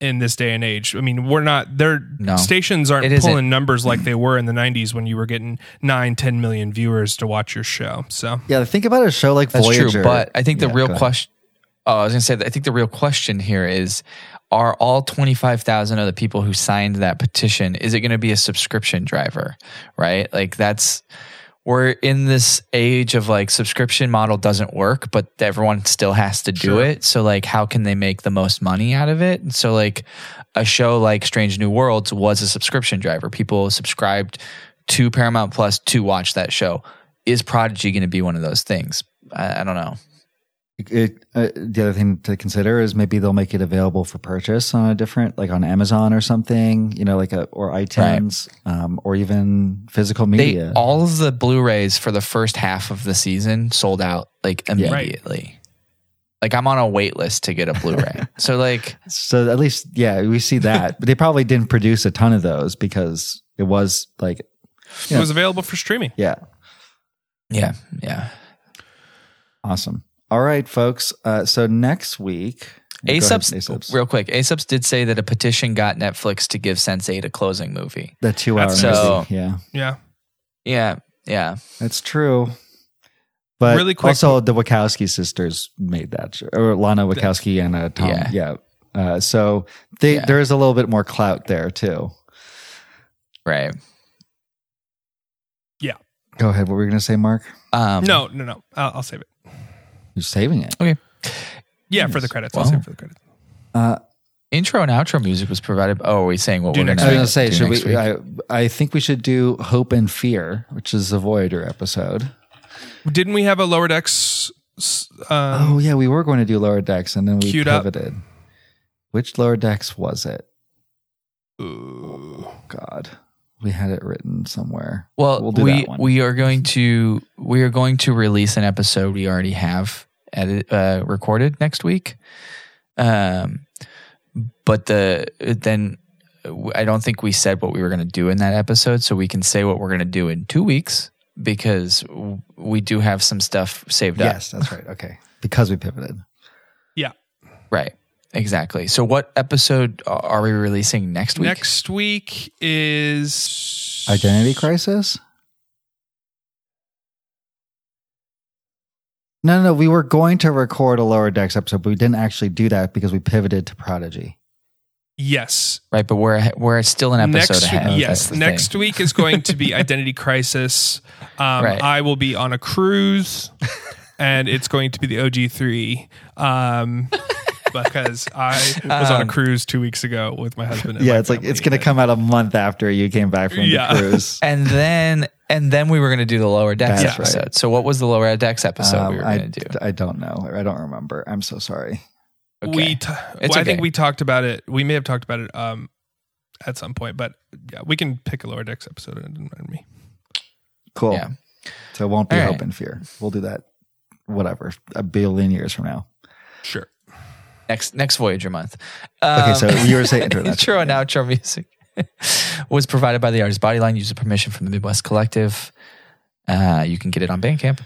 in this day and age. I mean, we're not, their No. stations aren't It isn't. pulling numbers like they were in the 90s when you were getting nine, 10 million viewers to watch your show. So, yeah. Think about a show like That's Voyager. true, but I think the Yeah, real question. Oh, I was gonna say that I think the real question here is: Are all twenty five thousand of the people who signed that petition? Is it going to be a subscription driver? Right? Like that's we're in this age of like subscription model doesn't work, but everyone still has to do Sure. it. So like, how can they make the most money out of it? And so like, a show like Strange New Worlds was a subscription driver. People subscribed to Paramount Plus to watch that show is Prodigy going to be one of those things? I, I don't know. It, uh, the other thing to consider is maybe they'll make it available for purchase on a different, like on Amazon or something, you know, like a or iTunes, um, or even physical They media. all of the Blu-rays for the first half of the season sold out like Yeah. Right. immediately. Like I'm on a wait list to get a Blu-ray. so like so at least, yeah, we see that. but they probably didn't produce a ton of those because it was like, It was available for streaming. yeah, yeah, yeah. awesome. All right, folks. Uh, so next week, Go ahead, Aesop's, Aesop's. real quick. Aesop's did say that a petition got Netflix to give Sense8 a closing movie. the two hour So- movie. Yeah, Yeah. Yeah, yeah. that's true. But Really quick- also the Wachowski sisters made that, or Lana Wachowski and uh, Tom. Yeah. Yeah. Uh, so they, Yeah. there is a little bit more clout there too. Right. Yeah. Go ahead. What were you going to say, Mark? Um, No, no, no. I'll, I'll save it. You're saving it. Okay. Yeah, for the credits. I'll Wow. save for the credits. Uh, Intro and outro music was provided. Oh, are we saying what Do we're next going I was to going to say, do should next we? week? I, I think we should do Hope and Fear, which is a Voyager episode. Didn't we have a lower decks? s- Um, oh yeah, we were going to do Lower Decks, and then we Queued up. pivoted. Which Lower Decks was it? ooh. God, we had it written somewhere. Well, we'll do we that one. we are going to we are going to release an episode we already have edit, uh, recorded next week. Um, but the then I don't think we said what we were going to do in that episode, so we can say what we're going to do in two weeks because we do have some stuff saved up. yes, that's right. Okay, because we pivoted. Yeah. Right. Exactly. So, what episode are we releasing next week? Next week is Identity Crisis. No, no, no. We were going to record a Lower Decks episode, but we didn't actually do that because we pivoted to Prodigy. Yes. Right, but we're we're still an episode next ahead. yes. Next thing. week is going to be Identity Crisis. Um, Right. I will be on a cruise, and it's going to be the OG three. Um, because I was on a Um, cruise two weeks ago with my husband. And yeah, my it's like it's going to and- come out a month after you came back from Yeah. the cruise. and then and then we were going to do the lower decks That's episode. right. So, what was the lower decks episode Um, we were going to do? I don't know. I don't remember. I'm so sorry. Okay. We, t- It's well, I think we talked about it. We may have talked about it um, at some point, but yeah, we can pick a lower decks episode. It didn't mind me. Cool. Yeah. So it won't be All Hope right. and Fear. We'll do that, whatever, a billion years from now. Sure. Next next Voyager month. Okay, Um, so you were saying intro. intro and outro music was provided by the artist Bodyline. User permission from the Midwest Collective. Uh, you can get it on Bandcamp.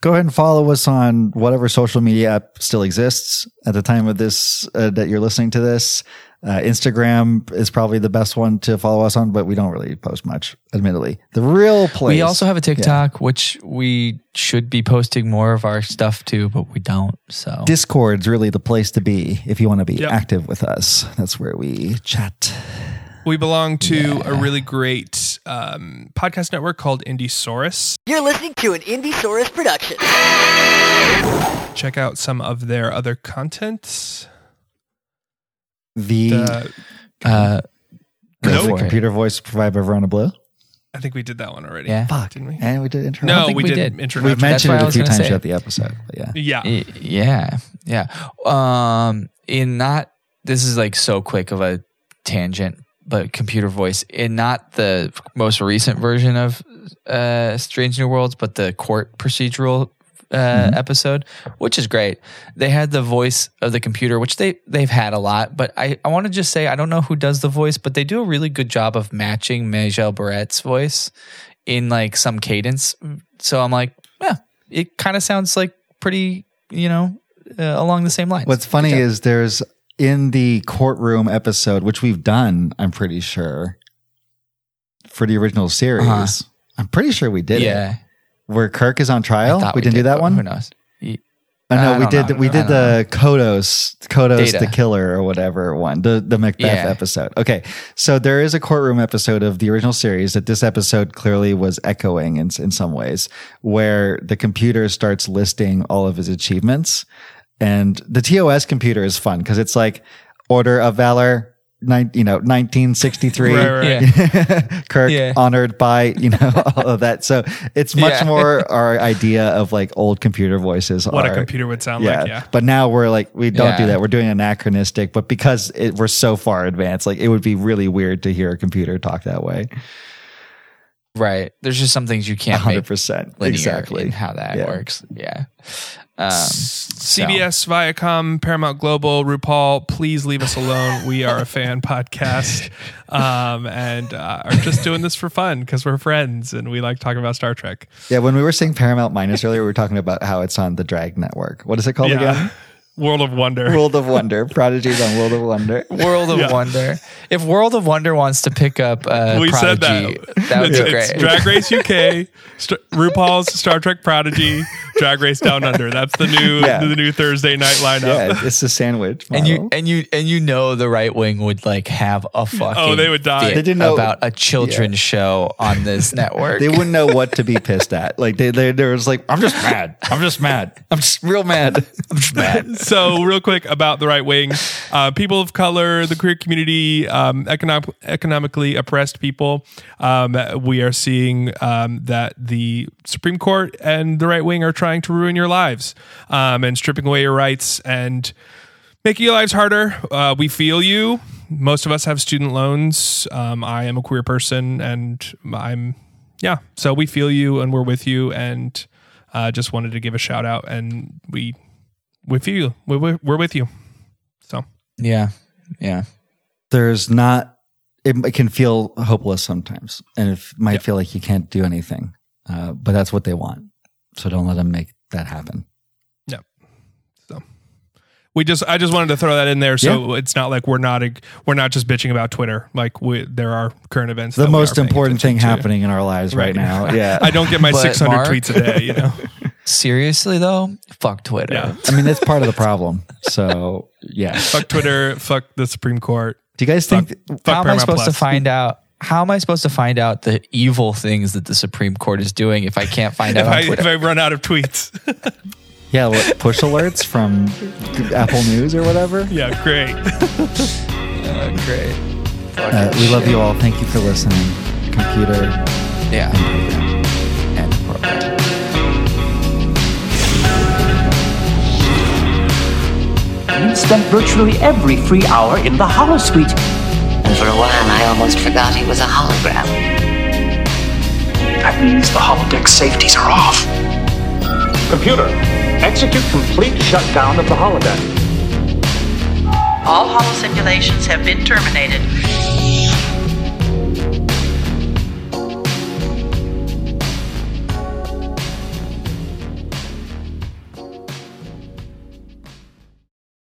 Go ahead and follow us on whatever social media app still exists at the time of this uh, that you're listening to this. Uh, Instagram is probably the best one to follow us on, but we don't really post much, admittedly. The real place. We also have a TikTok, which we should be posting more of our stuff to, but we don't. So Discord's really the place to be if you want to be Yep. active with us. That's where we chat. We belong to a really great um, podcast network called Indiesaurus. You're listening to an Indiesaurus production. Check out some of their other content. The, The- uh, the go for computer voice provided by Verona Blue. I think we did that one already. Yeah. Fuck. Didn't we? And we did intro. No, think we, we did, did. intro. We've mentioned it a few times throughout the episode. But yeah. Yeah. Yeah, yeah. Um, in not this is like so quick of a tangent, but computer voice in not the most recent version of uh, Strange New Worlds, but the court procedural uh, episode, which is great. They had the voice of the computer, which they they've had a lot, but I I want to just say I don't know who does the voice, but they do a really good job of matching Majel Barrett's voice in like some cadence. So I'm like, yeah, it kind of sounds like pretty, you know, uh, along the same lines. What's funny is there's in the courtroom episode, which we've done, I'm pretty sure, for the original series. Uh-huh. I'm pretty sure we did yeah, it. Where Kirk is on trial. thought We, didn't do that one. Who knows? Ye- Oh, no, I we did. know. We did the Kodos, Kodos Data. the killer or whatever one, the the Macbeth Yeah. episode. Okay, so there is a courtroom episode of the original series that this episode clearly was echoing in in some ways, where the computer starts listing all of his achievements, and the TOS computer is fun because it's like Order of Valor, nine, you know, 1963. Right, right. Yeah. Kirk Yeah. honored by you know all of that. So it's much Yeah. more our idea of like old computer voices. What a computer would sound yeah. like. Yeah. But now we're like we don't do that. We're doing anachronistic. But because it, we're so far advanced, like it would be really weird to hear a computer talk that way. Right. There's just some things you can't hundred percent linear exactly in how that Yeah. works. Yeah. Um, so- CBS, Viacom, Paramount Global, RuPaul, please leave us alone. We are a fan podcast um, and uh, are just doing this for fun because we're friends and we like talking about Star Trek. Yeah, when we were saying Paramount Minus earlier, we were talking about how it's on the Drag Network. What is it called again? World of Wonder. World of Wonder. Prodigy's on World of Wonder. World of Yeah. Wonder. If World of Wonder wants to pick up uh, we said that. that would be It's- it's great. Drag Race UK, St- RuPaul's Star Trek Prodigy, Drag Race Down Under. That's the new Yeah. the new Thursday night lineup. Yeah, it's a sandwich. and you and you and you know the right wing would like have a fucking Oh, they would die. They didn't know- about a children's show on this network. they wouldn't know what to be pissed at. Like they, they, they was like, I'm just mad. I'm just mad. I'm just real mad. I'm just mad. so real quick about the right wing uh, people of color the queer community um, economic, economically oppressed people um, we are seeing um, that the supreme court and the right wing are trying to ruin your lives um, and stripping away your rights and making your lives harder uh, we feel you most of us have student loans um, i am a queer person and i'm yeah so we feel you and we're with you and uh, just wanted to give a shout out and we with you. We're, we're we're with you. So yeah, yeah. There's not. It, it can feel hopeless sometimes, and it might Yeah. feel like you can't do anything. Uh, but that's what they want. So don't let them make that happen. yeah. So we just I just wanted to throw that in there so it's not like we're not we're not just bitching about Twitter. Like we, there are current events. The most important thing to. happening in our lives right, now. Yeah. I don't get my But 600 Mark- tweets a day. You know. Seriously though, fuck Twitter. Yeah. I mean, that's part of the problem. So yeah. fuck Twitter. Fuck the Supreme Court. Do you guys Fuck, think? How fuck am I Paramount supposed to find out? How am I supposed to find out the evil things that the Supreme Court is doing if I can't find out If on I, if I run out of tweets, Yeah, what, push alerts from Apple News or whatever. yeah, great. Uh, great. Uh, we love you all. Thank you for listening. Computer Yeah. and program. And program. You spent virtually every free hour in the holosuite. And for a while, I almost forgot he was a hologram. That means the holodeck safeties are off. Computer, execute complete shutdown of the holodeck. All holo simulations have been terminated.